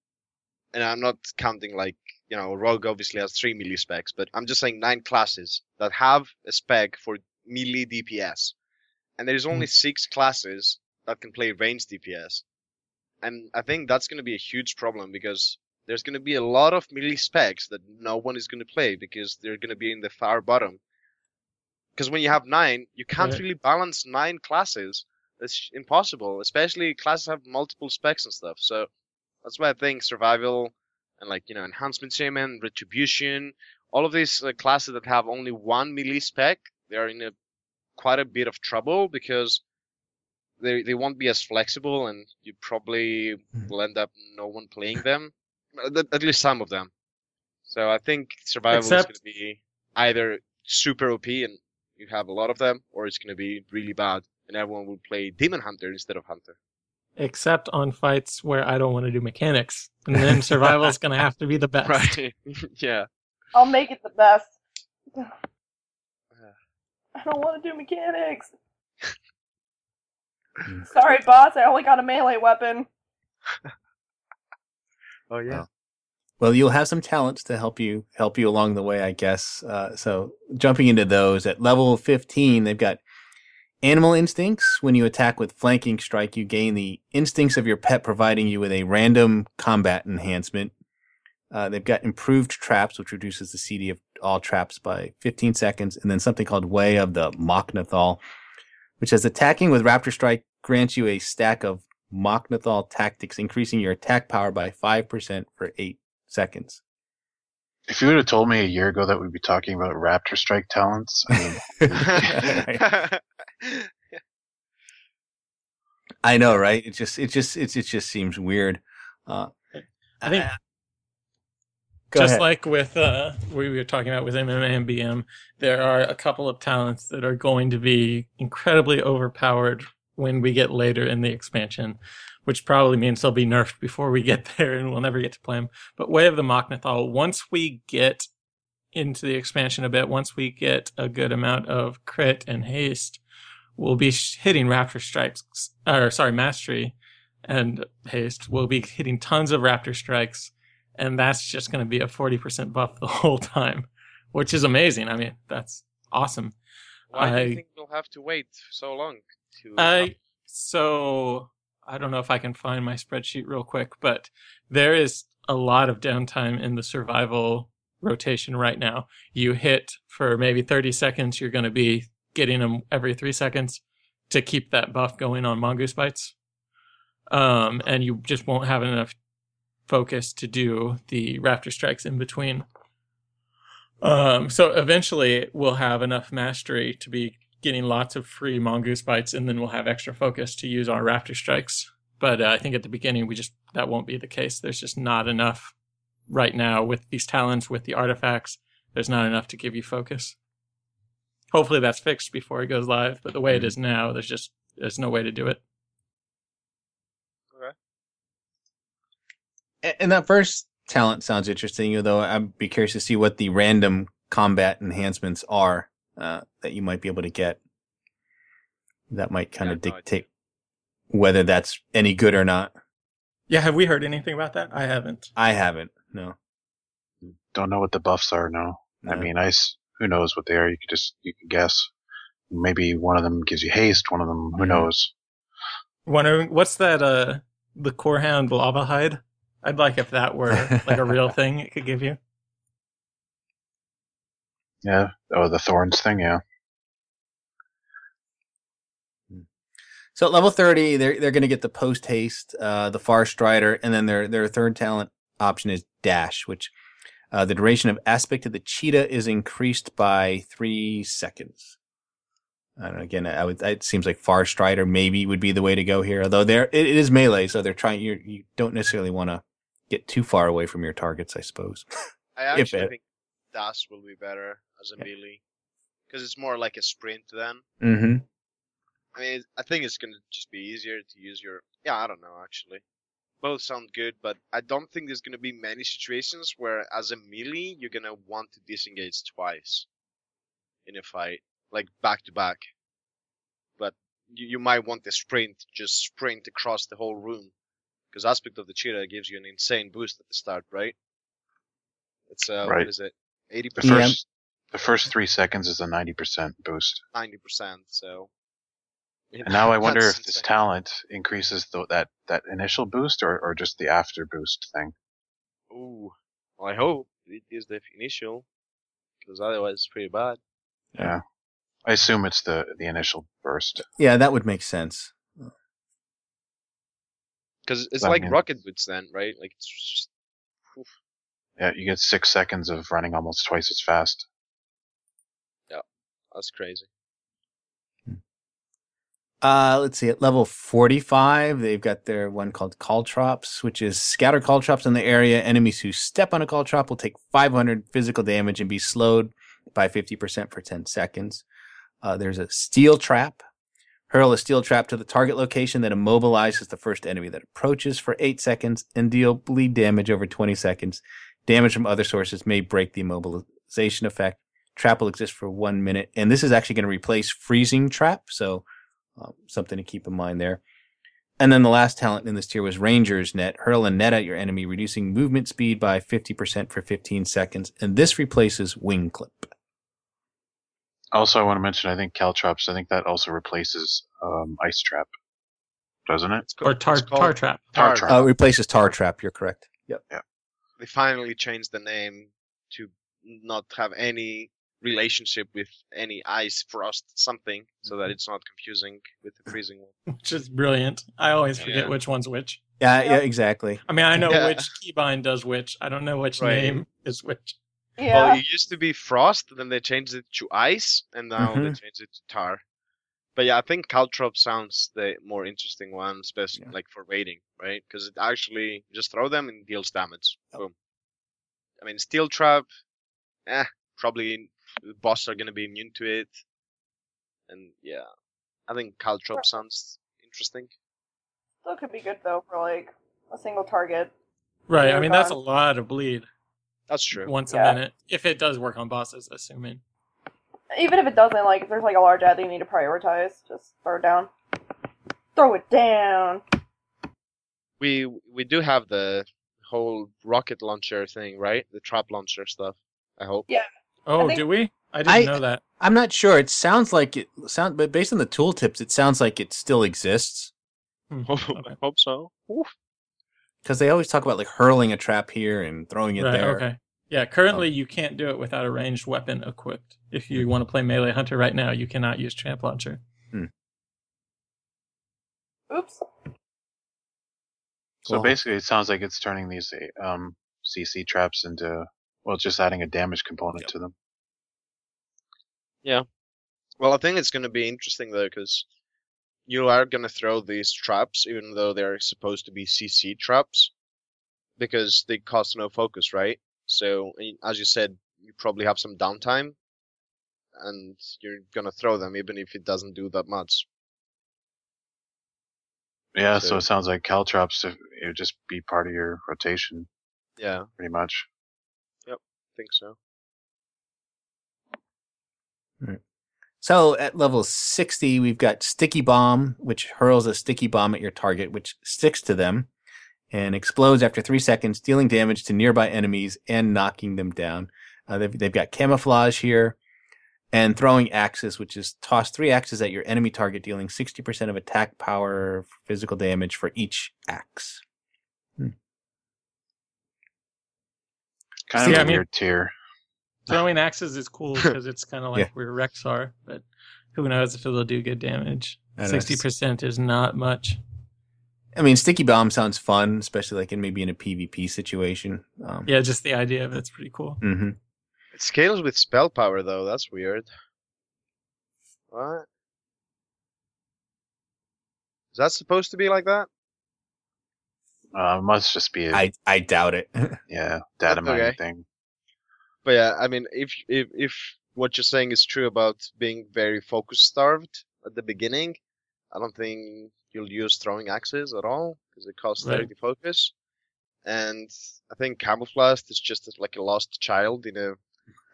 and I'm not counting like you know Rogue obviously has three melee specs, but I'm just saying nine classes that have a spec for melee DPS, and there is only hmm. six classes that can play range DPS, and I think that's gonna be a huge problem because there's going to be a lot of melee specs that no one is going to play because they're going to be in the far bottom. Because when you have nine, you can't Right. really balance nine classes. It's impossible, especially classes have multiple specs and stuff. So that's why I think survival and like you know enhancement shaman, retribution, all of these uh, classes that have only one melee spec, they are in a quite a bit of trouble because they they won't be as flexible, and you probably Mhm. will end up no one playing them, at, at least some of them. So I think survival is going to be either super OP and you have a lot of them, or it's going to be really bad and everyone will play Demon Hunter instead of Hunter. Except on fights where I don't want to do mechanics, and then survival is going to have to be the best. Right? yeah. I'll make it the best. I don't want to do mechanics. Sorry, boss. I only got a melee weapon. Oh yeah. Well, you'll have some talents to help you help you along the way, I guess. Uh, so jumping into those at level 15, they've got animal instincts. When you attack with flanking strike, you gain the instincts of your pet, providing you with a random combat enhancement. Uh, they've got improved traps, which reduces the CD of all traps by 15 seconds, and then something called Way of the Mok'Nathal, which says attacking with Raptor Strike grants you a stack of Mok'Nathal tactics, increasing your attack power by 5% for 8 seconds. If you would have told me a year ago that we'd be talking about Raptor Strike talents, I mean, I know, right? It just, it just, it, it just seems weird. Uh, I think Go just ahead. like with uh we were talking about with MMA and BM, there are a couple of talents that are going to be incredibly overpowered when we get later in the expansion, which probably means they'll be nerfed before we get there and we'll never get to play them. But Way of the Mok'Nathal, once we get into the expansion a bit, once we get a good amount of crit and haste, we'll be hitting Raptor Strikes, or sorry, Mastery and haste. We'll be hitting tons of Raptor Strikes and that's just going to be a 40% buff the whole time, which is amazing. I mean, that's awesome. Why do I- you think we'll have to wait so long to? I so I don't know if I can find my spreadsheet real quick, but there is a lot of downtime in the survival rotation right now. You hit for maybe 30 seconds, you're going to be getting them every 3 seconds to keep that buff going on mongoose bites. Um and you just won't have enough focus to do the raptor strikes in between. Um so eventually we'll have enough mastery to be getting lots of free mongoose bites, and then we'll have extra focus to use our raptor strikes. But uh, I think at the beginning we just that won't be the case. There's just not enough right now with these talents, with the artifacts. There's not enough to give you focus. Hopefully that's fixed before it goes live. But the way it is now, there's just there's no way to do it. A- And that first talent sounds interesting, though I'd be curious to see what the random combat enhancements are uh, that you might be able to get. That might kind Yeah, of no dictate whether that's any good or not. Yeah, have we heard anything about that? I haven't. I haven't. No. Don't know what the buffs are. No, I No. mean, I s- who knows what they are? You could just you could guess. Maybe one of them gives you haste. One of them, who Mhm. knows? Wondering what's that? Uh, the core hound lava hide. I'd like if that were like a real thing it could give you. Yeah. Oh, the thorns thing. Yeah. So at level 30, they're they're going to get the post haste, uh, the far strider, and then their their third talent option is dash, which uh, the duration of aspect of the cheetah is increased by three seconds. I don't know, again, I would. It seems like far strider maybe would be the way to go here. Although there it, it is melee, so they're trying. You you don't necessarily want to get too far away from your targets, I suppose. I actually it- think Dash will be better as a melee because it's more like a sprint then. mm-hmm. I mean, I think it's gonna just be easier to use your. Yeah, I don't know actually. Both sound good, but I don't think there's gonna be many situations where, as a melee, you're gonna want to disengage twice in a fight, like back to back. But you, you might want the sprint, just sprint across the whole room, because aspect of the cheetah gives you an insane boost at the start, right? It's uh, Right. what is it? Eighty percent. the first three seconds is a ninety percent boost. ninety percent. So. And now I wonder That's if this talent increases the, that that initial boost or, or just the after boost thing. Ooh, well, I hope it is the initial, because otherwise it's pretty bad. Yeah. I assume it's the the initial burst. Yeah, that would make sense. Because it's I like mean- rocket boots then, right? Like it's just oof. Yeah, you get six seconds of running almost twice as fast. Yeah, that's crazy. Uh, let's see. At level 45, they've got their one called Caltrops, which is scatter Caltrops in the area. Enemies who step on a Caltrop will take 500 physical damage and be slowed by 50% for 10 seconds. Uh, there's a Steel Trap. Hurl a Steel Trap to the target location that immobilizes the first enemy that approaches for 8 seconds and deal bleed damage over 20 seconds. Damage from other sources may break the immobilization effect. Trap will exist for one minute. And this is actually going to replace Freezing Trap. So um, something to keep in mind there. And then the last talent in this tier was Ranger's Net. Hurl a net at your enemy, reducing movement speed by 50% for 15 seconds. And this replaces Wing Clip. Also, I want to mention, I think Caltrops, I think that also replaces um, Ice Trap, doesn't it? Or tar tar trap. Tar Tar Trap. Uh, it replaces Tar Trap. You're correct. Yep. Yeah. They finally changed the name to not have any relationship with any ice, frost, something, so that it's not confusing with the freezing one. Which is brilliant. I always forget Yeah. which one's which. Yeah, yeah, exactly. I mean, I know Yeah. which keybind does which. I don't know which Right. name is which. Yeah. Well, it used to be frost, then they changed it to ice, and now they Mhm. changed it to tar. But yeah, I think Caltrop sounds the more interesting one, especially Yeah. like for raiding, right? Because it actually just throw them and deals damage. Yep. Boom. I mean, steel trap, eh, probably the boss are gonna be immune to it, and yeah, I think Caltrop sounds interesting. Still could be good though for like a single target. Right. I Yeah, mean, that's a lot of bleed That's true. once Yeah. a minute. If it does work on bosses, assuming. Even if it doesn't, like if there's like a large ad that you need to prioritize, just throw it down. Throw it down. We we do have the whole rocket launcher thing, right? The trap launcher stuff. I hope. Oh, think- do we? I didn't I- know that. I'm not sure. It sounds like it sound, but based on the tooltips, it sounds like it still exists Hmm, I hope so. Because they always talk about like hurling a trap here and throwing it Right. there. Okay. Yeah. Currently, you can't do it without a ranged weapon equipped. If you want to play melee hunter right now, you cannot use trap launcher. Oops. So Cool. basically, it sounds like it's turning these um, CC traps into well, just adding a damage component to them. Yeah. Well, I think it's going to be interesting though, because you are going to throw these traps, even though they're supposed to be CC traps, because they cost no focus, right? So, as you said, you probably have some downtime, and you're going to throw them, even if it doesn't do that much. Yeah, so So- it sounds like caltrops. It would just be part of your rotation, Yeah, pretty much. Think so. So at level 60, we've got Sticky Bomb, which hurls a sticky bomb at your target, which sticks to them and explodes after three seconds, dealing damage to nearby enemies and knocking them down. Uh, they've, they've got Camouflage here and Throwing Axes, which is toss three axes at your enemy target, dealing 60% of attack power, physical damage for each axe. Kind See, of I a mean- weird tier. Throwing axes is cool because it's kind of like Yeah. where Rexxar, but who knows if it'll do good damage. Sixty percent is not much. I mean, Sticky Bomb sounds fun, especially like in maybe in a PvP situation. Um, Yeah, just the idea of it's pretty cool. hmm It scales with spell power though. That's weird. What? Is that supposed to be like that? Uh, must just be a I, I doubt it. yeah data mining okay. thing. But yeah, I mean, if if if what you're saying is true about being very focus starved at the beginning, I don't think you'll use throwing axes at all because it costs Right. 30 focus. And I think camouflage is just like a lost child in a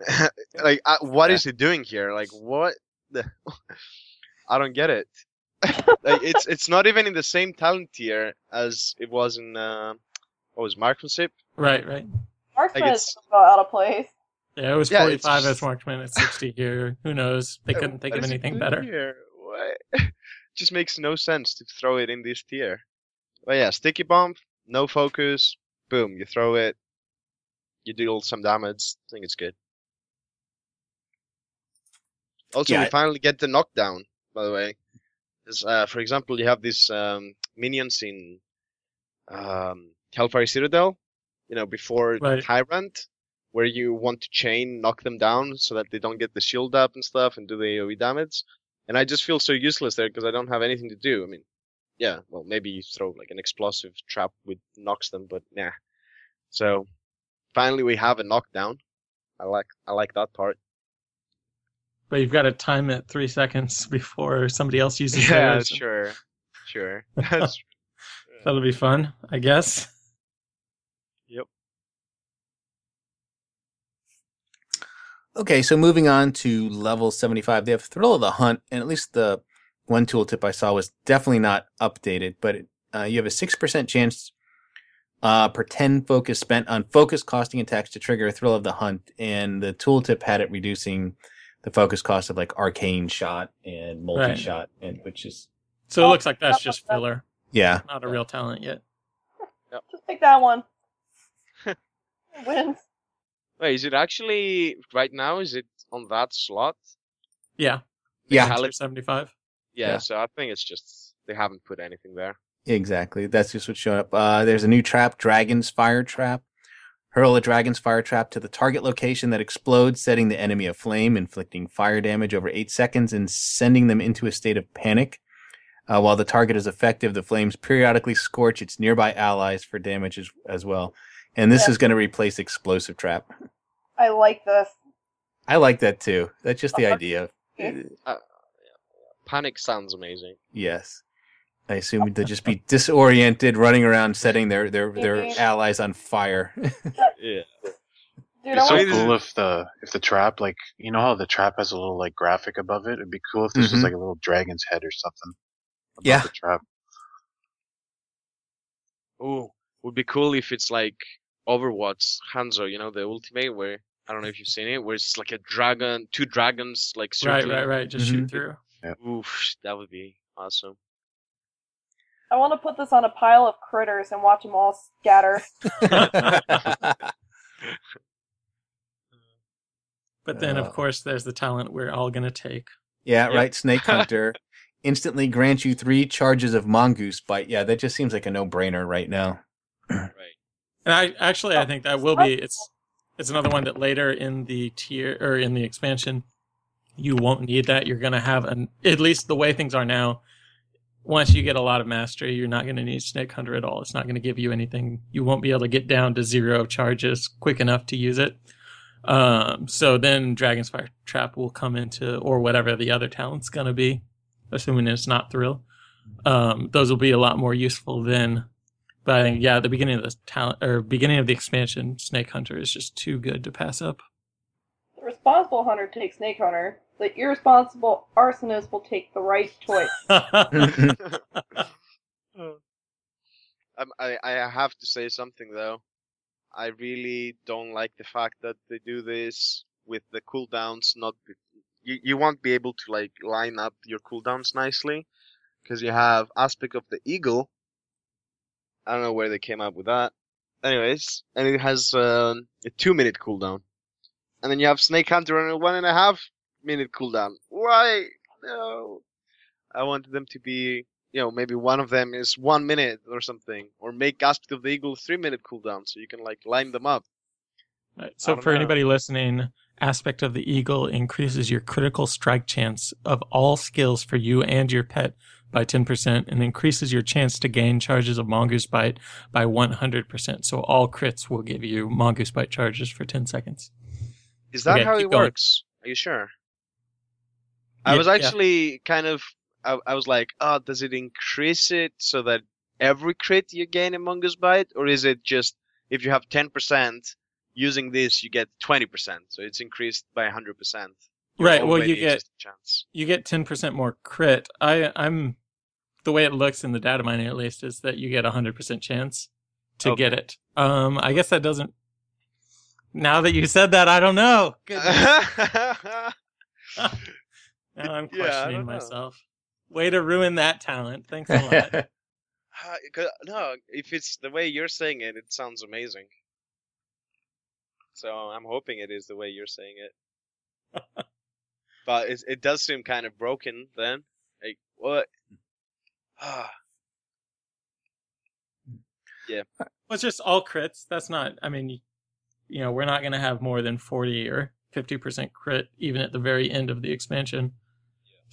like uh, what is he doing here? Like what the I don't get it. Like it's it's not even in the same talent tier as it was in uh, what was marksmanship. Right, right. Marksman Like, is out of place. Yeah, it was Yeah, forty it's just- as marksman. It's sixty here. Who knows? They couldn't think What of anything better. Here? What? Just makes no sense to throw it in this tier. But yeah, sticky bomb, no focus, boom, you throw it, you deal some damage. I think it's good. Also, Yeah, we finally get the knockdown. By the way, 'Cause, uh, for example, you have these um, minions in um, Hellfire Citadel. You know, before Right. Tyrant, where you want to chain knock them down so that they don't get the shield up and stuff and do the AoE damage. And I just feel so useless there because I don't have anything to do. I mean, yeah, well, maybe you throw like an explosive trap with knocks them, but nah. So finally we have a knockdown. I like I like that part. But you've got to time it three seconds before somebody else uses it. Yeah, theirs. sure, sure. That's That'll be fun, I guess. Yep. Okay, so moving on to level 75, they have Thrill of the Hunt, and at least the one tooltip I saw was definitely not updated, but it, uh, you have a 6% chance uh, per 10 focus spent on focus costing attacks to trigger a Thrill of the Hunt, and the tooltip had it reducing the focus cost of like Arcane Shot and Multi Shot, and which is, So it looks like that's just filler, yeah. not a real talent yet. Just pick that one. Wins. Wait, is it actually right now? Is it on that slot? Yeah, Yeah, Hell- seventy five. Yeah, Yeah. so I think it's just they haven't put anything there. Exactly. That's just what's showing up. Uh, there's a new trap, Dragon's Fire Trap. Hurl a Dragon's Fire Trap to the target location that explodes, setting the enemy aflame, inflicting fire damage over eight seconds, and sending them into a state of panic. Uh, while the target is effective, the flames periodically scorch its nearby allies for damage as, as well. And this Yeah. is going to replace Explosive Trap. I like this. I like that too. That's just the idea. Okay. Panic sounds amazing. Yes. I assume they'd just be disoriented, running around, setting their, their, their allies on fire. Yeah. Dude, It's I so Wait, want cool if the if the trap like you know how the trap has a little like graphic above it. It'd be cool if this Mhm. was like a little dragon's head or something. above Yeah. The trap. Ooh, would be cool if it's like Overwatch Hanzo, you know, the ultimate where I don't know if you've seen it, where it's like a dragon, two dragons like Right, circling. right, right. Just Mhm. shoot through. Oof, that would be awesome. I want to put this on a pile of critters and watch them all scatter. But then, Uh. of course, there's the talent we're all gonna take. yeah, Yep. right. Snake Hunter instantly grants you three charges of mongoose bite. Yeah, that just seems like a no-brainer right now. Right. And I actually, I think that will be. It's it's another one that later in the tier or in the expansion, you won't need that. You're gonna have an at least the way things are now. Once you get a lot of mastery, you're not going to need Snake Hunter at all. It's not going to give you anything. You won't be able to get down to zero charges quick enough to use it. Um, so then Dragon's Fire Trap will come into, or whatever the other talent's going to be, assuming it's not Thrill. Um, those will be a lot more useful then. But I think, yeah, the beginning of the talent or beginning of the expansion, Snake Hunter is just too good to pass up. The responsible hunter takes snake hunter. The irresponsible arsonist will take the right choice. Um, I I have to say something though. I really don't like the fact that they do this with the cooldowns. Not you you won't be able to like line up your cooldowns nicely because you have aspect of the eagle. I don't know where they came up with that. Anyways, and it has um, a two minute cooldown, and then you have Snake Hunter on a one and a half minute cooldown. Why? No. I wanted them to be you know, maybe one of them is one minute or something, or make Aspect of the Eagle three minute cooldown, so you can like line them up. Right. So for know. anybody listening, aspect of the eagle increases your critical strike chance of all skills for you and your pet by 10% and increases your chance to gain charges of mongoose bite by 100%. So all crits will give you mongoose bite charges for 10 seconds. Is that Okay, how it going. works? Are you sure? I Yeah, was yeah. actually kind of, I, I was like, oh, does it increase it so that every crit you gain a mongoose bite, or is it just if you have ten percent using this, you get twenty percent, so it's increased by hundred percent. Right, well, you get- chance. You get 10% more crit. I I'm the way it looks in the data mining at least is that you get a 100% chance to Okay. get it. Um I guess that doesn't Now that you said that, I don't know. Now I'm Yeah, questioning myself. Way to ruin that talent. Thanks a lot. Uh, no, if it's the way you're saying it, it sounds amazing. So I'm hoping it is the way you're saying it. but it it does seem kind of broken then. Like what? Ah, well, it's just all crits. That's not. I mean, you, know, we're not going to have more than forty or fifty percent crit even at the very end of the expansion.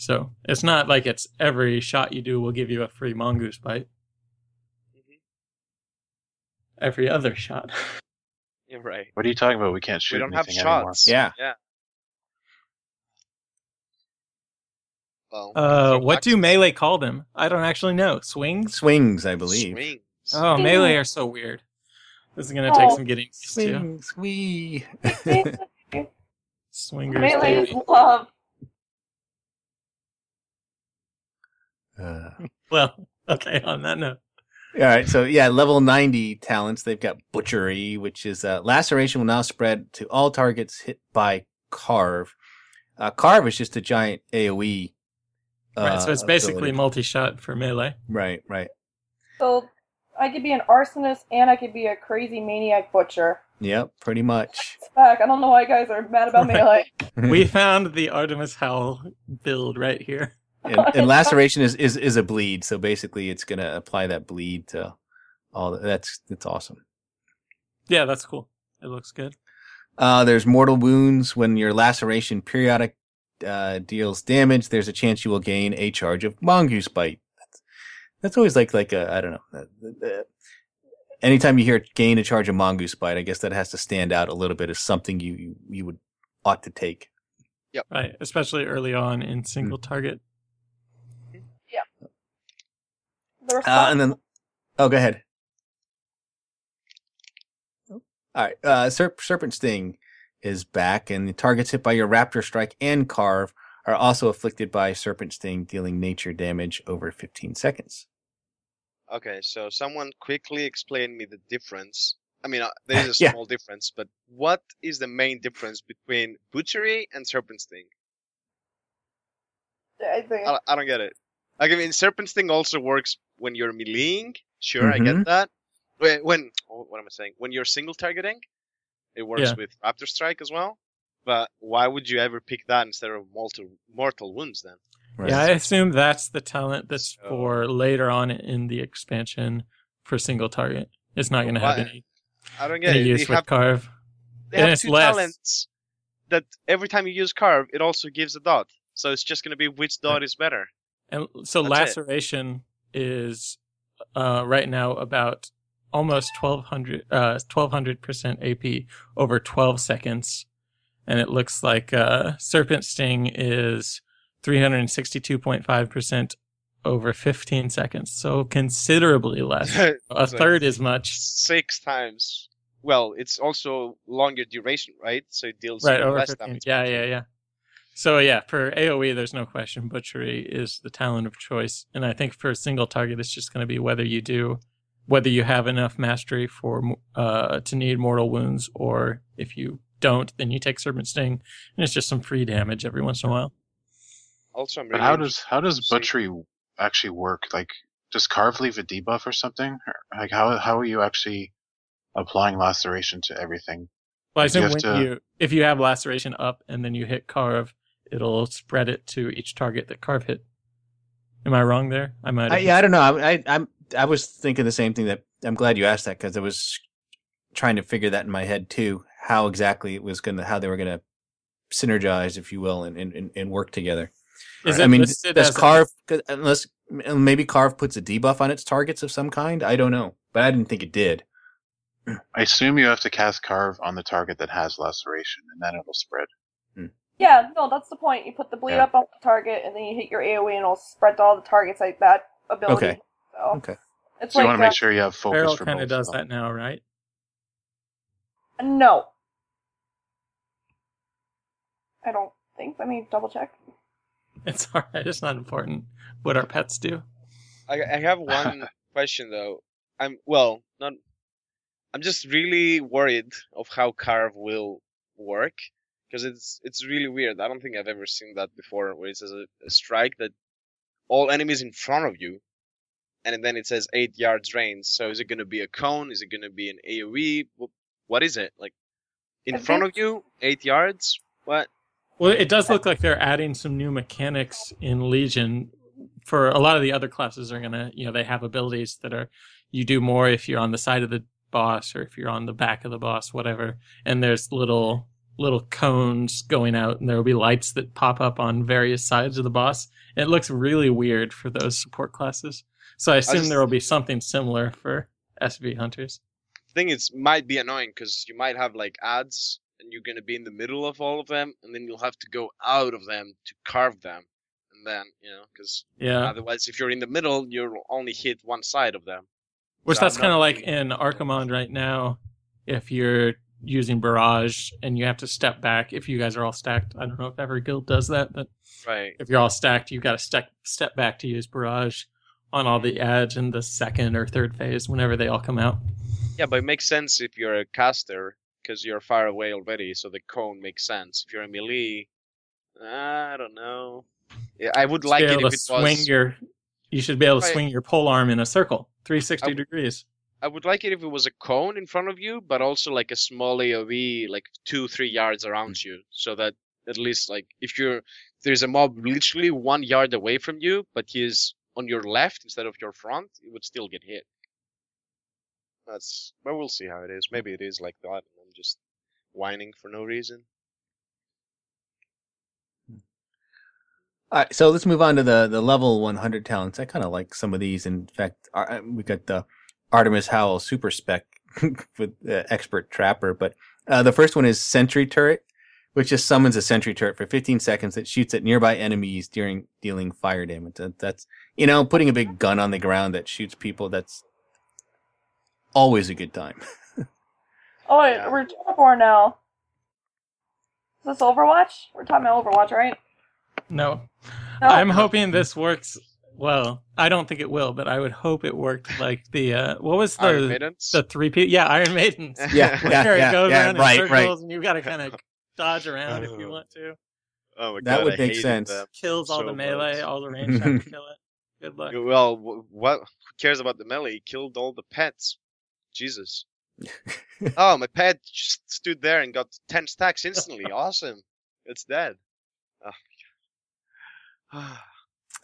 So it's not like it's every shot you do will give you a free mongoose bite. Mhm. Every other shot. you're right. What are you talking about? We can't shoot We don't have anything anymore. shots. Yeah. Yeah. Well, Uh, what do melee call them? I don't actually know. Swings. Swings, I believe. Swings. Oh, melee are so weird. This is gonna take Oh. some getting used to. Swings, wee. Swingers. Melee love. Uh, Well, okay. On that note. All right, so yeah, level 90 talents. They've got Butchery, which is uh, laceration will now spread to all targets hit by Carve. Uh, Carve is just a giant AoE. Uh, right. So it's basically multi-shot for melee. right, right. So I could be an arsonist and I could be a crazy maniac butcher. Yep, pretty much. Back. I don't know why you guys are mad about melee. we found the Artemis Howl build right here. And, and laceration is, is is a bleed, so basically it's gonna apply that bleed to all. That's that's awesome. Yeah, that's cool. It looks good. Uh, there's mortal wounds when your laceration periodic uh, deals damage. There's a chance you will gain a charge of mongoose bite. That's, that's always like like a I don't know. uh, uh, anytime you hear gain a charge of mongoose bite, I guess that has to stand out a little bit as something you you, you would ought to take. Yep. Right, especially early on in single Hmm. target. The Uh, and then, oh, go ahead. All right. Uh, Serp- Serpent Sting is back, and the targets hit by your Raptor Strike and Carve are also afflicted by Serpent Sting, dealing nature damage over 15 seconds. Okay, so someone quickly explain me the difference I mean, uh, there is a Yeah. small difference, but what is the main difference between butchery and serpent sting? I think. I, I don't get it. Like, I mean, Serpent's sting also works when you're meleeing. Sure, I Mhm. get that. When, when oh, what am I saying? When you're single targeting, it works Yeah. with raptor strike as well. But why would you ever pick that instead of mortal mortal wounds then? Right. Yeah, I assume that's the talent that's So- for later on in the expansion for single target. It's not going to have any, I don't get any it. use They with have, carve. they and have it's two less. talents that every time you use carve, it also gives a dot. So it's just gonna be which dot is better. And so That's laceration is uh, right now about almost 1200 uh 1200% AP over 12 seconds and it looks like uh serpent sting is 362.5% over 15 seconds. So considerably less. A third as much. Six times. Well, it's also longer duration, right? So it deals Right, over less 15. damage. Yeah, yeah, yeah. So yeah, for AoE, there's no question. Butchery is the talent of choice, and I think for a single target, it's just going to be whether you do, whether you have enough mastery for uh to need mortal wounds, or if you don't, then you take serpent sting, and it's just some free damage every once in a while. Also, I'm But really how does how does to see- butchery actually work? Like, does carve leave a debuff or something? Like, how how are you actually applying laceration to everything? Well, I Do you assume have when to- you if you have laceration up and then you hit carve, it'll spread it to each target that carve hit. Am I wrong there? I might. I, yeah, I don't know. I, I I'm I was thinking the same thing. That I'm glad you asked that because I was trying to figure that in my head too. How exactly it was gonna, how they were gonna synergize, if you will, and and, and- and work together. Is I it mean, listed does as a- unless maybe carve puts a debuff on its targets of some kind? I don't know, but I didn't think it did. I assume you have to cast carve on the target that has laceration, and then it'll spread. Yeah, no, that's the point. You put the bleed Yeah. up on the target, and then you hit your AOE, and it'll spread to all the targets like that ability. Okay. So Okay. it's So you want to make sure you have focus Feral for kind of does though. that now, right? no. I don't think. Let me double check. It's alright. It's not important what our pets do. I, I have one question though. I'm well, not. I'm just really worried of how carve will work because it's it's really weird. I don't think I've ever seen that before, where it says a, a strike that all enemies in front of you, and then it says eight yards range. So is it going to be a cone? Is it going to be an AOE? What is it like? In I front think- of you, eight yards. What? Well, it does look like they're adding some new mechanics in Legion. For a lot of the other classes are gonna, you know, they have abilities that are you do more if you're on the side of the boss or if you're on the back of the boss, whatever. And there's little little cones going out, and there will be lights that pop up on various sides of the boss. It looks really weird for those support classes. So I assume just- there will be something similar for SV hunters. The thing is might be annoying because you might have like ads and you're gonna be in the middle of all of them and then you'll have to go out of them to carve them and then you know because Yeah. otherwise if you're in the middle you'll only hit one side of them Which So that's kind of like in Archimonde right now. If you're using Barrage and you have to step back, if you guys are all stacked, I don't know if every guild does that, but right if you're all stacked, you've got to step step back to use Barrage on all the edge in the second or third phase whenever they all come out. yeah but it makes sense if you're a caster because you're far away already so the cone makes sense if you're a melee i don't know Yeah, i would like it if to it swing was your. You should be able to swing your pole arm in a circle, 360 I- degrees. I would like it if it was a cone in front of you, but also like a small AOE, like two, three yards around you, so that at least like if you're there's a mob literally one yard away from you, but he's on your left instead of your front, it would still get hit. That's but we'll see how it is. Maybe it is like that, and I'm just whining for no reason. All right, so let's move on to the the level 100 talents. I kind of like some of these. In fact, our, uh, we got the Artemis Howell super spec with uh, expert trapper, but uh, the first one is sentry turret, which just summons a sentry turret for 15 seconds that shoots at nearby enemies during dealing fire damage. That, that's you know putting a big gun on the ground that shoots people. That's always a good time. Oh, wait, Yeah. we're Tour now. Is this Overwatch? We're talking about Overwatch, right? No. No. I'm hoping this works Well, I don't think it will, but I would hope it worked like the uh what was Iron the Maidens. the three people? Yeah, Iron Maidens. Yeah, yeah, Where it yeah, goes yeah, around right, in right. circles and you got to kind of dodge around if you Oh. want to. oh my That God, would I make sense. them. Kills all So the melee, much. all the range trying to kill it. Good luck. Well, what? Who cares about the melee? He killed all the pets. Jesus. oh, my pet just stood there and got ten stacks instantly. awesome. It's dead. Oh my god.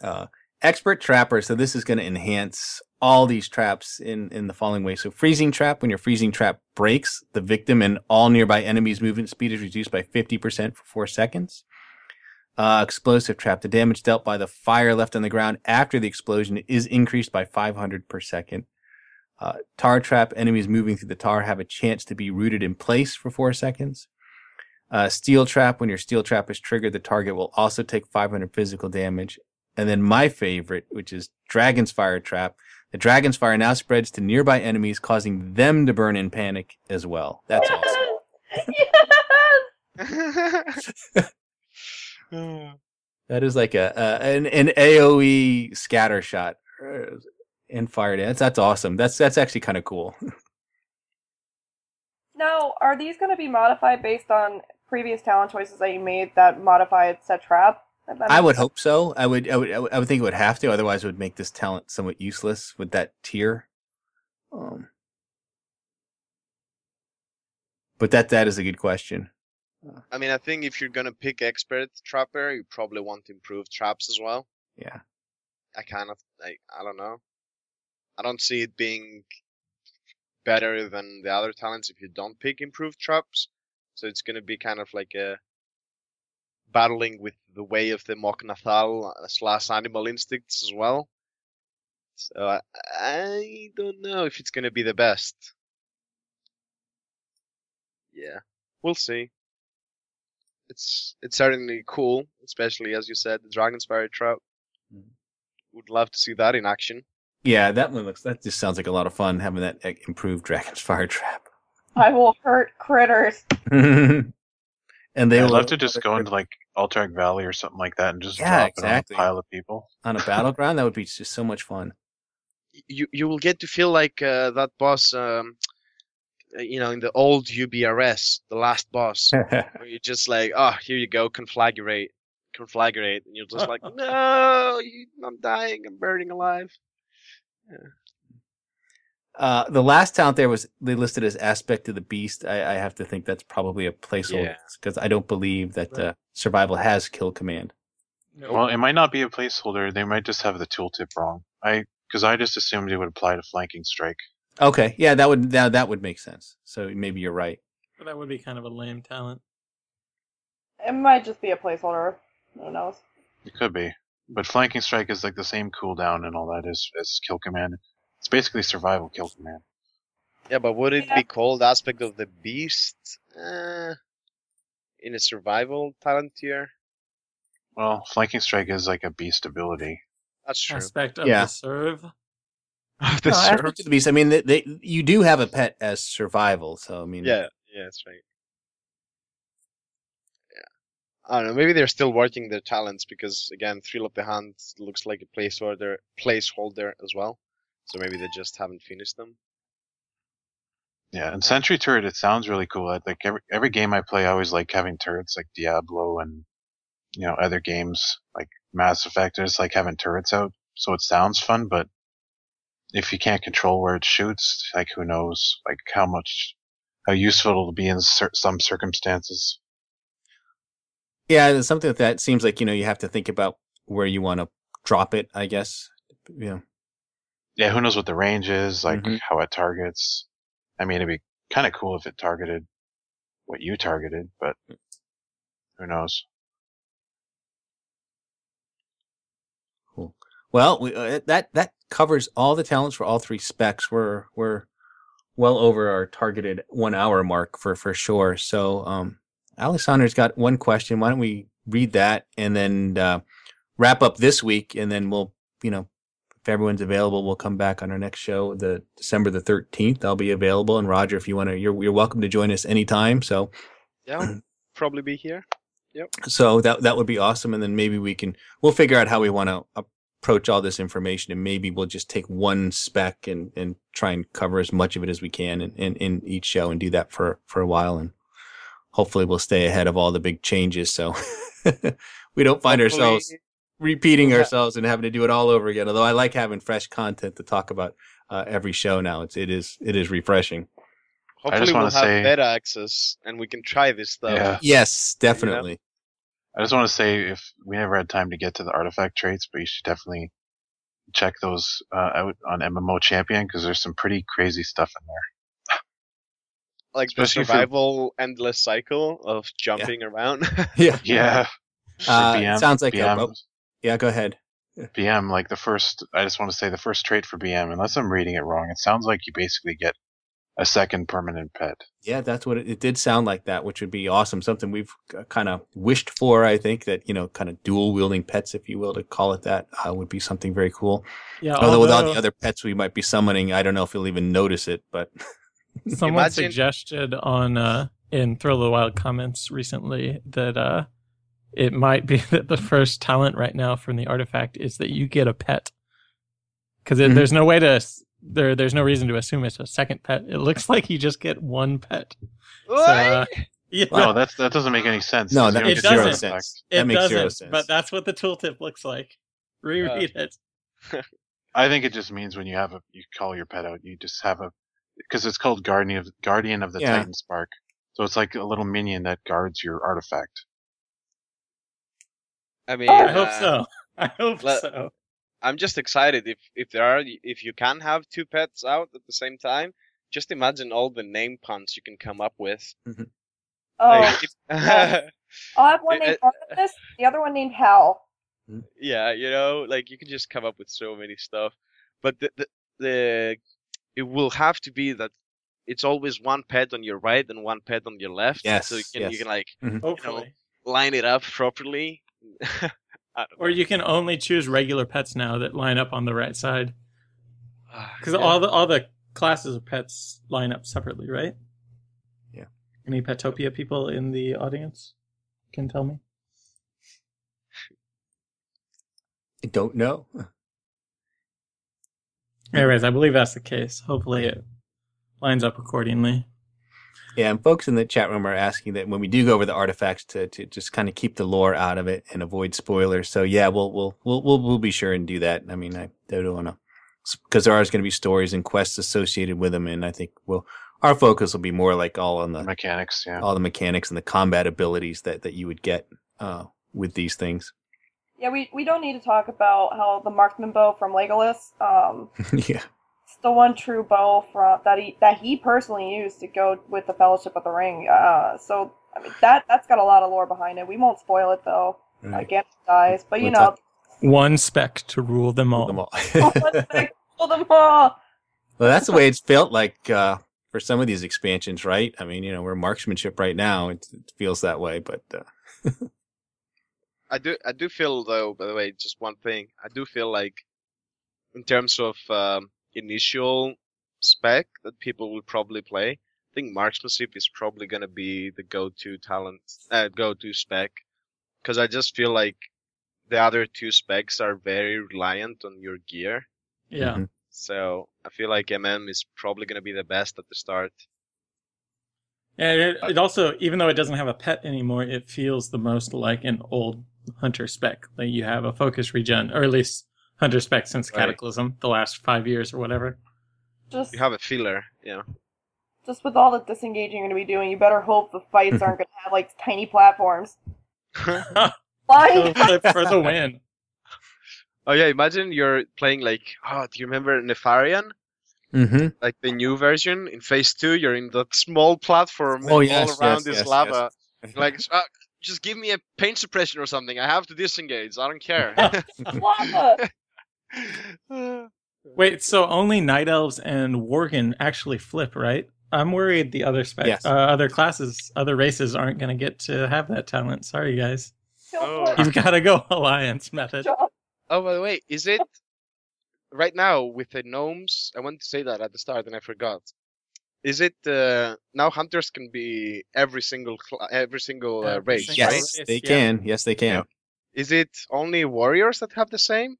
uh, expert trapper. So this is going to enhance all these traps in in the following way. So freezing trap. When your freezing trap breaks, the victim and all nearby enemies' movement speed is reduced by fifty percent for four seconds. Uh, explosive trap. The damage dealt by the fire left on the ground after the explosion is increased by 500 per second. Uh, tar trap. Enemies moving through the tar have a chance to be rooted in place for four seconds. Uh, steel trap. When your steel trap is triggered, the target will also take 500 physical damage. And then my favorite, which is Dragon's Fire Trap. The Dragon's Fire now spreads to nearby enemies, causing them to burn in panic as well. That's awesome. yes! That is like a, a an, an AOE scatter shot uh, and fire dance. That's awesome. That's that's actually kind of cool. Now, are these going to be modified based on previous talent choices that you made that modified set trap? If I would hope so. I would, I would I would think it would have to. Otherwise, it would make this talent somewhat useless with that tier. Um, but that that is a good question. I mean, I think if you're gonna pick expert trapper, you probably want improved traps as well. Yeah. I kind of, I, I don't know. I don't see it being better than the other talents if you don't pick improved traps. So it's gonna be kind of like a battling with the way of the Mok'Nathal slash animal instincts as well. So I, I don't know if it's gonna be the best. Yeah, we'll see. It's it's certainly cool, especially as you said, the Dragon's Fire trap. Mhm. Would love to see that in action. Yeah, that one looks. That just sounds like a lot of fun having that improved Dragon's Fire Trap. I will hurt critters. and they I'd love to just go into like Alterac Valley or something like that and just Yeah, drop exactly. it on a pile of people. on a battleground. That would be just so much fun. You you will get to feel like uh, that boss, um, uh, you know, in the old UBRS, the last boss, where you're just like, oh, here you go, conflagrate, conflagrate, and you're just like, no, you, I'm dying, I'm burning alive. Uh, the last talent there was they listed as aspect of the beast. I, I have to think that's probably a placeholder Yeah. because I don't believe that uh, survival has kill command. No. Well, it might not be a placeholder. They might just have the tooltip wrong. I because I just assumed it would apply to flanking strike. Okay, yeah, that would that, that would make sense. So maybe you're right. But that would be kind of a lame talent. It might just be a placeholder. Who knows? It could be, but flanking strike is like the same cooldown and all that as as kill command. It's basically survival kill command. Yeah, but would it Yeah. be called aspect of the beast? Uh, in a survival talent tier? Well, flanking strike is like a beast ability. That's true. Aspect of Yeah. the serve. The No, serv- aspect of the beast. I mean, they, they you do have a pet as survival. So I mean, Yeah, yeah, that's right. Yeah. I don't know. Maybe they're still working their talents because again, Thrill of the Hand looks like a placeholder placeholder as well. So maybe they just haven't finished them. Yeah, and Sentry Turret, it sounds really cool. I- Like every every game I play, I always like having turrets like Diablo and you know other games like Mass Effect. There's like having turrets out, so it sounds fun. But if you can't control where it shoots, like who knows, like how much how useful it'll be in cer- some circumstances. yeah, it's something like that seems like you know you have to think about where you want to drop it. I guess. Yeah. Yeah, who knows what the range is, like Mhm. how it targets. I mean, it'd be kind of cool if it targeted what you targeted, but who knows? Cool. Well, we, uh, that that covers all the talents for all three specs. We're we're well over our targeted one hour mark for for sure. So, um, Alexander's got one question. Why don't we read that and then uh, wrap up this week, and then we'll you know if everyone's available, we'll come back on our next show, the December the thirteenth. I'll be available, and Roger, if you want to, you're you're welcome to join us anytime. So. Yeah, probably be here. Yep. So that that would be awesome, and then maybe we can we'll figure out how we want to approach all this information and maybe we'll just take one spec and, and try and cover as much of it as we can in, in, in each show and do that for, for a while. And hopefully we'll stay ahead of all the big changes. So we don't find Hopefully- ourselves repeating Yeah. ourselves and having to do it all over again. Although I like having fresh content to talk about uh, every show now. It's, it is, it is refreshing. Hopefully, we'll wanna have say- beta access and we can try this stuff. Yeah. Yes, definitely. I just want to say if we never had time to get to the artifact traits, but you should definitely check those uh, out on MMO Champion because there's some pretty crazy stuff in there. Like the Especially for- survival endless cycle of jumping around. Yeah. Yeah. Uh, BM, sounds like a- BM, oh. Yeah, go ahead. BM, like the first, I just want to say the first trait for BM, unless I'm reading it wrong, it sounds like you basically get a second permanent pet. Yeah, that's what it, it did sound like that, which would be awesome. Something we've kind of wished for, I think, that, you know, kind of dual wielding pets, if you will, to call it that, uh, would be something very cool. Yeah, Although, with all the other pets we might be summoning, I don't know if you'll even notice it, but someone Imagine- suggested on uh, in Thrill of the Wild comments recently that uh, it might be that the first talent right now from the artifact is that you get a pet because Mhm. there's no way to there. There's no reason to assume it's a second pet. It looks like you just get one pet. So, uh, yeah, No, that's, that doesn't make any sense. no, 'cause that makes zero doesn't. sense. it that makes doesn't. zero sense. But that's what the tooltip looks like. Reread it. I think it just means when you have a, you call your pet out, you just have a, because it's called Guardian of, Guardian of the Yeah. Titan Spark. So it's like a little minion that guards your artifact. I mean, I hope uh, so. I hope let- so. I'm just excited if if there are if you can have two pets out at the same time. Just imagine all the name puns you can come up with. Mm-hmm. Oh, Like, if- I'll have one named Artemis, the other one named Hal. Mm-hmm. yeah, you know, like you can just come up with so many stuff. But the the, the it will have to be that it's always one pet on your right and one pet on your left. Yes, So you can yes. you can like mm-hmm. Hopefully. line it up properly. I don't Or you can only choose regular pets now that line up on the right side. Ah, know. Because Yeah. all the all the classes of pets line up separately, right? Yeah. Any Petopia people in the audience can tell me. I don't know. Anyways, I believe that's the case. Hopefully, it lines up accordingly. Yeah, and folks in the chat room are asking that when we do go over the artifacts to, to just kind of keep the lore out of it and avoid spoilers. So yeah, we'll we'll we'll we'll, we'll be sure and do that. I mean, I don't want to because there are going to be stories and quests associated with them, and I think we'll our focus will be more like all on The the mechanics, yeah. all the mechanics and the combat abilities that that you would get uh, with these things. Yeah, we, we don't need to talk about how the marksman bow from Legolas, um, yeah, it's the one true bow from that he that he personally used to go with the Fellowship of the Ring. Uh, so I mean that that's got a lot of lore behind it. We won't spoil it though. right. Again, dies, but you We'll know, talk- One spec to rule them all. them all. let's make- kill them all. Well, that's the way it's felt like uh, for some of these expansions, right? I mean, you know, we're marksmanship right now. It, it feels that way, but uh, I do I do feel though, by the way, just one thing. I do feel like in terms of um, initial spec that people will probably play, I think marksmanship is probably gonna be the go-to talent, uh, go-to spec, because I just feel like the other two specs are very reliant on your gear. Yeah. Mhm. So I feel like MM is probably gonna be the best at the start. Yeah, it, it also, even though it doesn't have a pet anymore, it feels the most like an old hunter spec. Like you have a focus regen, or at least hunter spec since Right. Cataclysm, the last five years or whatever. Just You have a feeler, yeah. just with all the disengaging you're gonna be doing, you better hope the fights aren't gonna have like tiny platforms. Flying. For the win. oh yeah, imagine you're playing like, oh, do you remember Nefarian? Mm-hmm. like the new version in phase two you're in that small platform Oh, all yes, around yes, this yes, lava yes. like uh, just give me a pain suppression or something i have to disengage i don't care Lava. Wait, so only night elves and worgen actually flip, right? I'm worried the other spec, Yes. uh, other classes, other races aren't going to get to have that talent. Sorry, guys. Oh. You've got to go alliance method. Oh by the way is it right now with the gnomes i wanted to say that at the start and i forgot is it uh, now hunters can be every single cl- every single uh, race single right Yes, they yeah. can. Yes, they can. Yeah. is it only warriors that have the same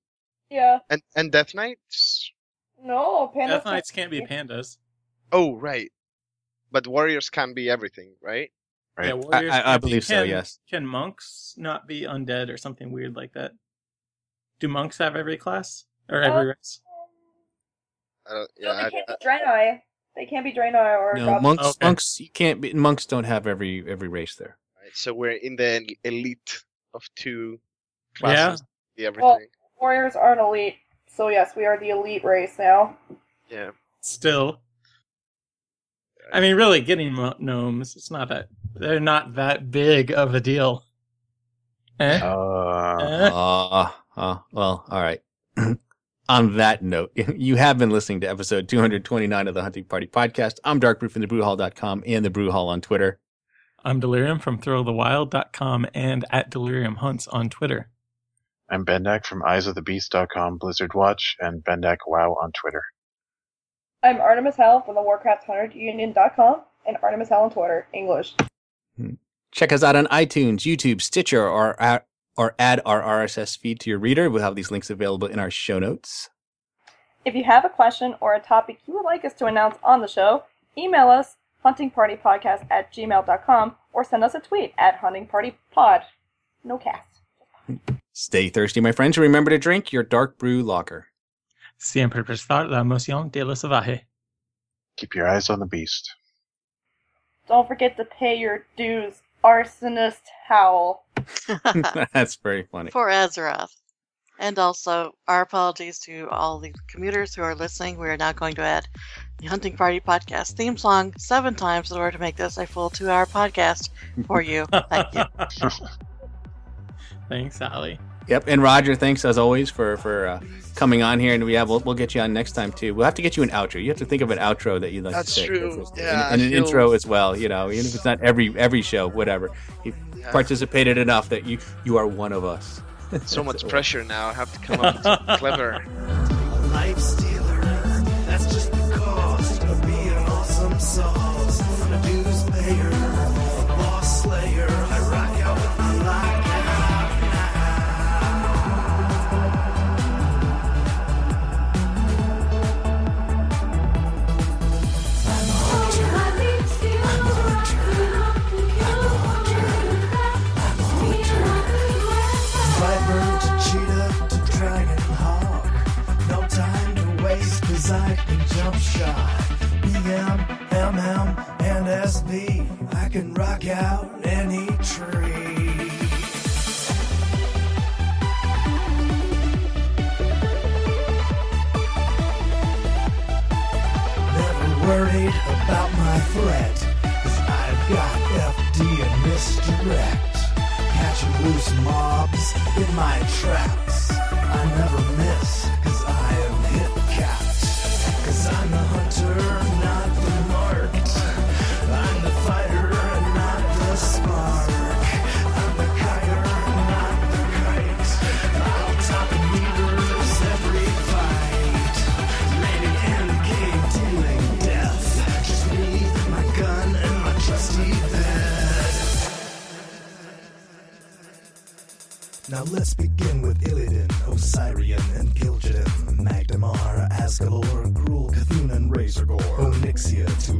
Yeah. And and Death Knights. No, pandas. Death Knights can't be pandas. Oh right, but warriors can be everything, right? Right. Yeah, warriors I- I can't be- believe so, can- yes. Can monks not be undead or something weird like that? Do monks have every class or every Uh, race? I don't, No, yeah, they can't I, be Draenei. They can't be Draenei or No, goblins. monks. Okay. Monks. You can't be. Monks don't have every every race there. right, so we're in the elite of two classes. The everything. Warriors aren't elite, so yes, we are the elite race now. yeah. Still. I mean, really, getting gnomes, it's not that. They're not that big of a deal. Eh? Uh, Eh? Uh, uh, well, all right. On that note, you have been listening to episode 229 of the Hunting Party podcast. I'm Darkbrew from thebrewhall.com and the Brew Hall on Twitter. I'm Delirium from thrillthewild.com and at Delirium Hunts on Twitter. I'm Bendak from eyesofthebeast.com, Blizzard Watch, and Bendak Wow on Twitter. I'm Artemis Hell from the Warcraft Hunter Union.com and Artemis Hell on Twitter, English. Hmm. Check us out on iTunes, YouTube, Stitcher, or, at- or add our RSS feed to your reader. We'll have these links available in our show notes. If you have a question or a topic you would like us to announce on the show, email us huntingpartypodcast at gmail.com or send us a tweet at huntingpartypod. No cast. Hmm. Stay thirsty, my friends. and Remember to drink your dark brew lager. Siempre prestar la emoción de lo salvaje. Keep your eyes on the beast. Don't forget to pay your dues, arsonist howl. That's very funny. for Azeroth. And also, our apologies to all the commuters who are listening. We are now going to add the Hunting Party podcast theme song seven times in order to make this a full two hour podcast for you. Thank you. Thanks, Allie. Yep, and Roger, thanks as always for for uh, coming on here, and we have we'll, we'll get you on next time too. We'll have to get you an outro. You have to think of an outro that you'd like That's to say, true. and- Yeah, and, I an feel- intro as well. You know, even if it's not every every show, whatever. You Yeah. participated enough that you you are one of us. So much pressure now. I have to come up with something clever. And SB. I can rock out any tree. Never worried about my threat, I've got FD and misdirect. Catching loose mobs in my traps. I never miss, Now let's begin with Illidan, Ossirian, and Gil'jadan, Magdamar, Azgalor, Gruul, Cthulhu, and Razorgore, Onyxia to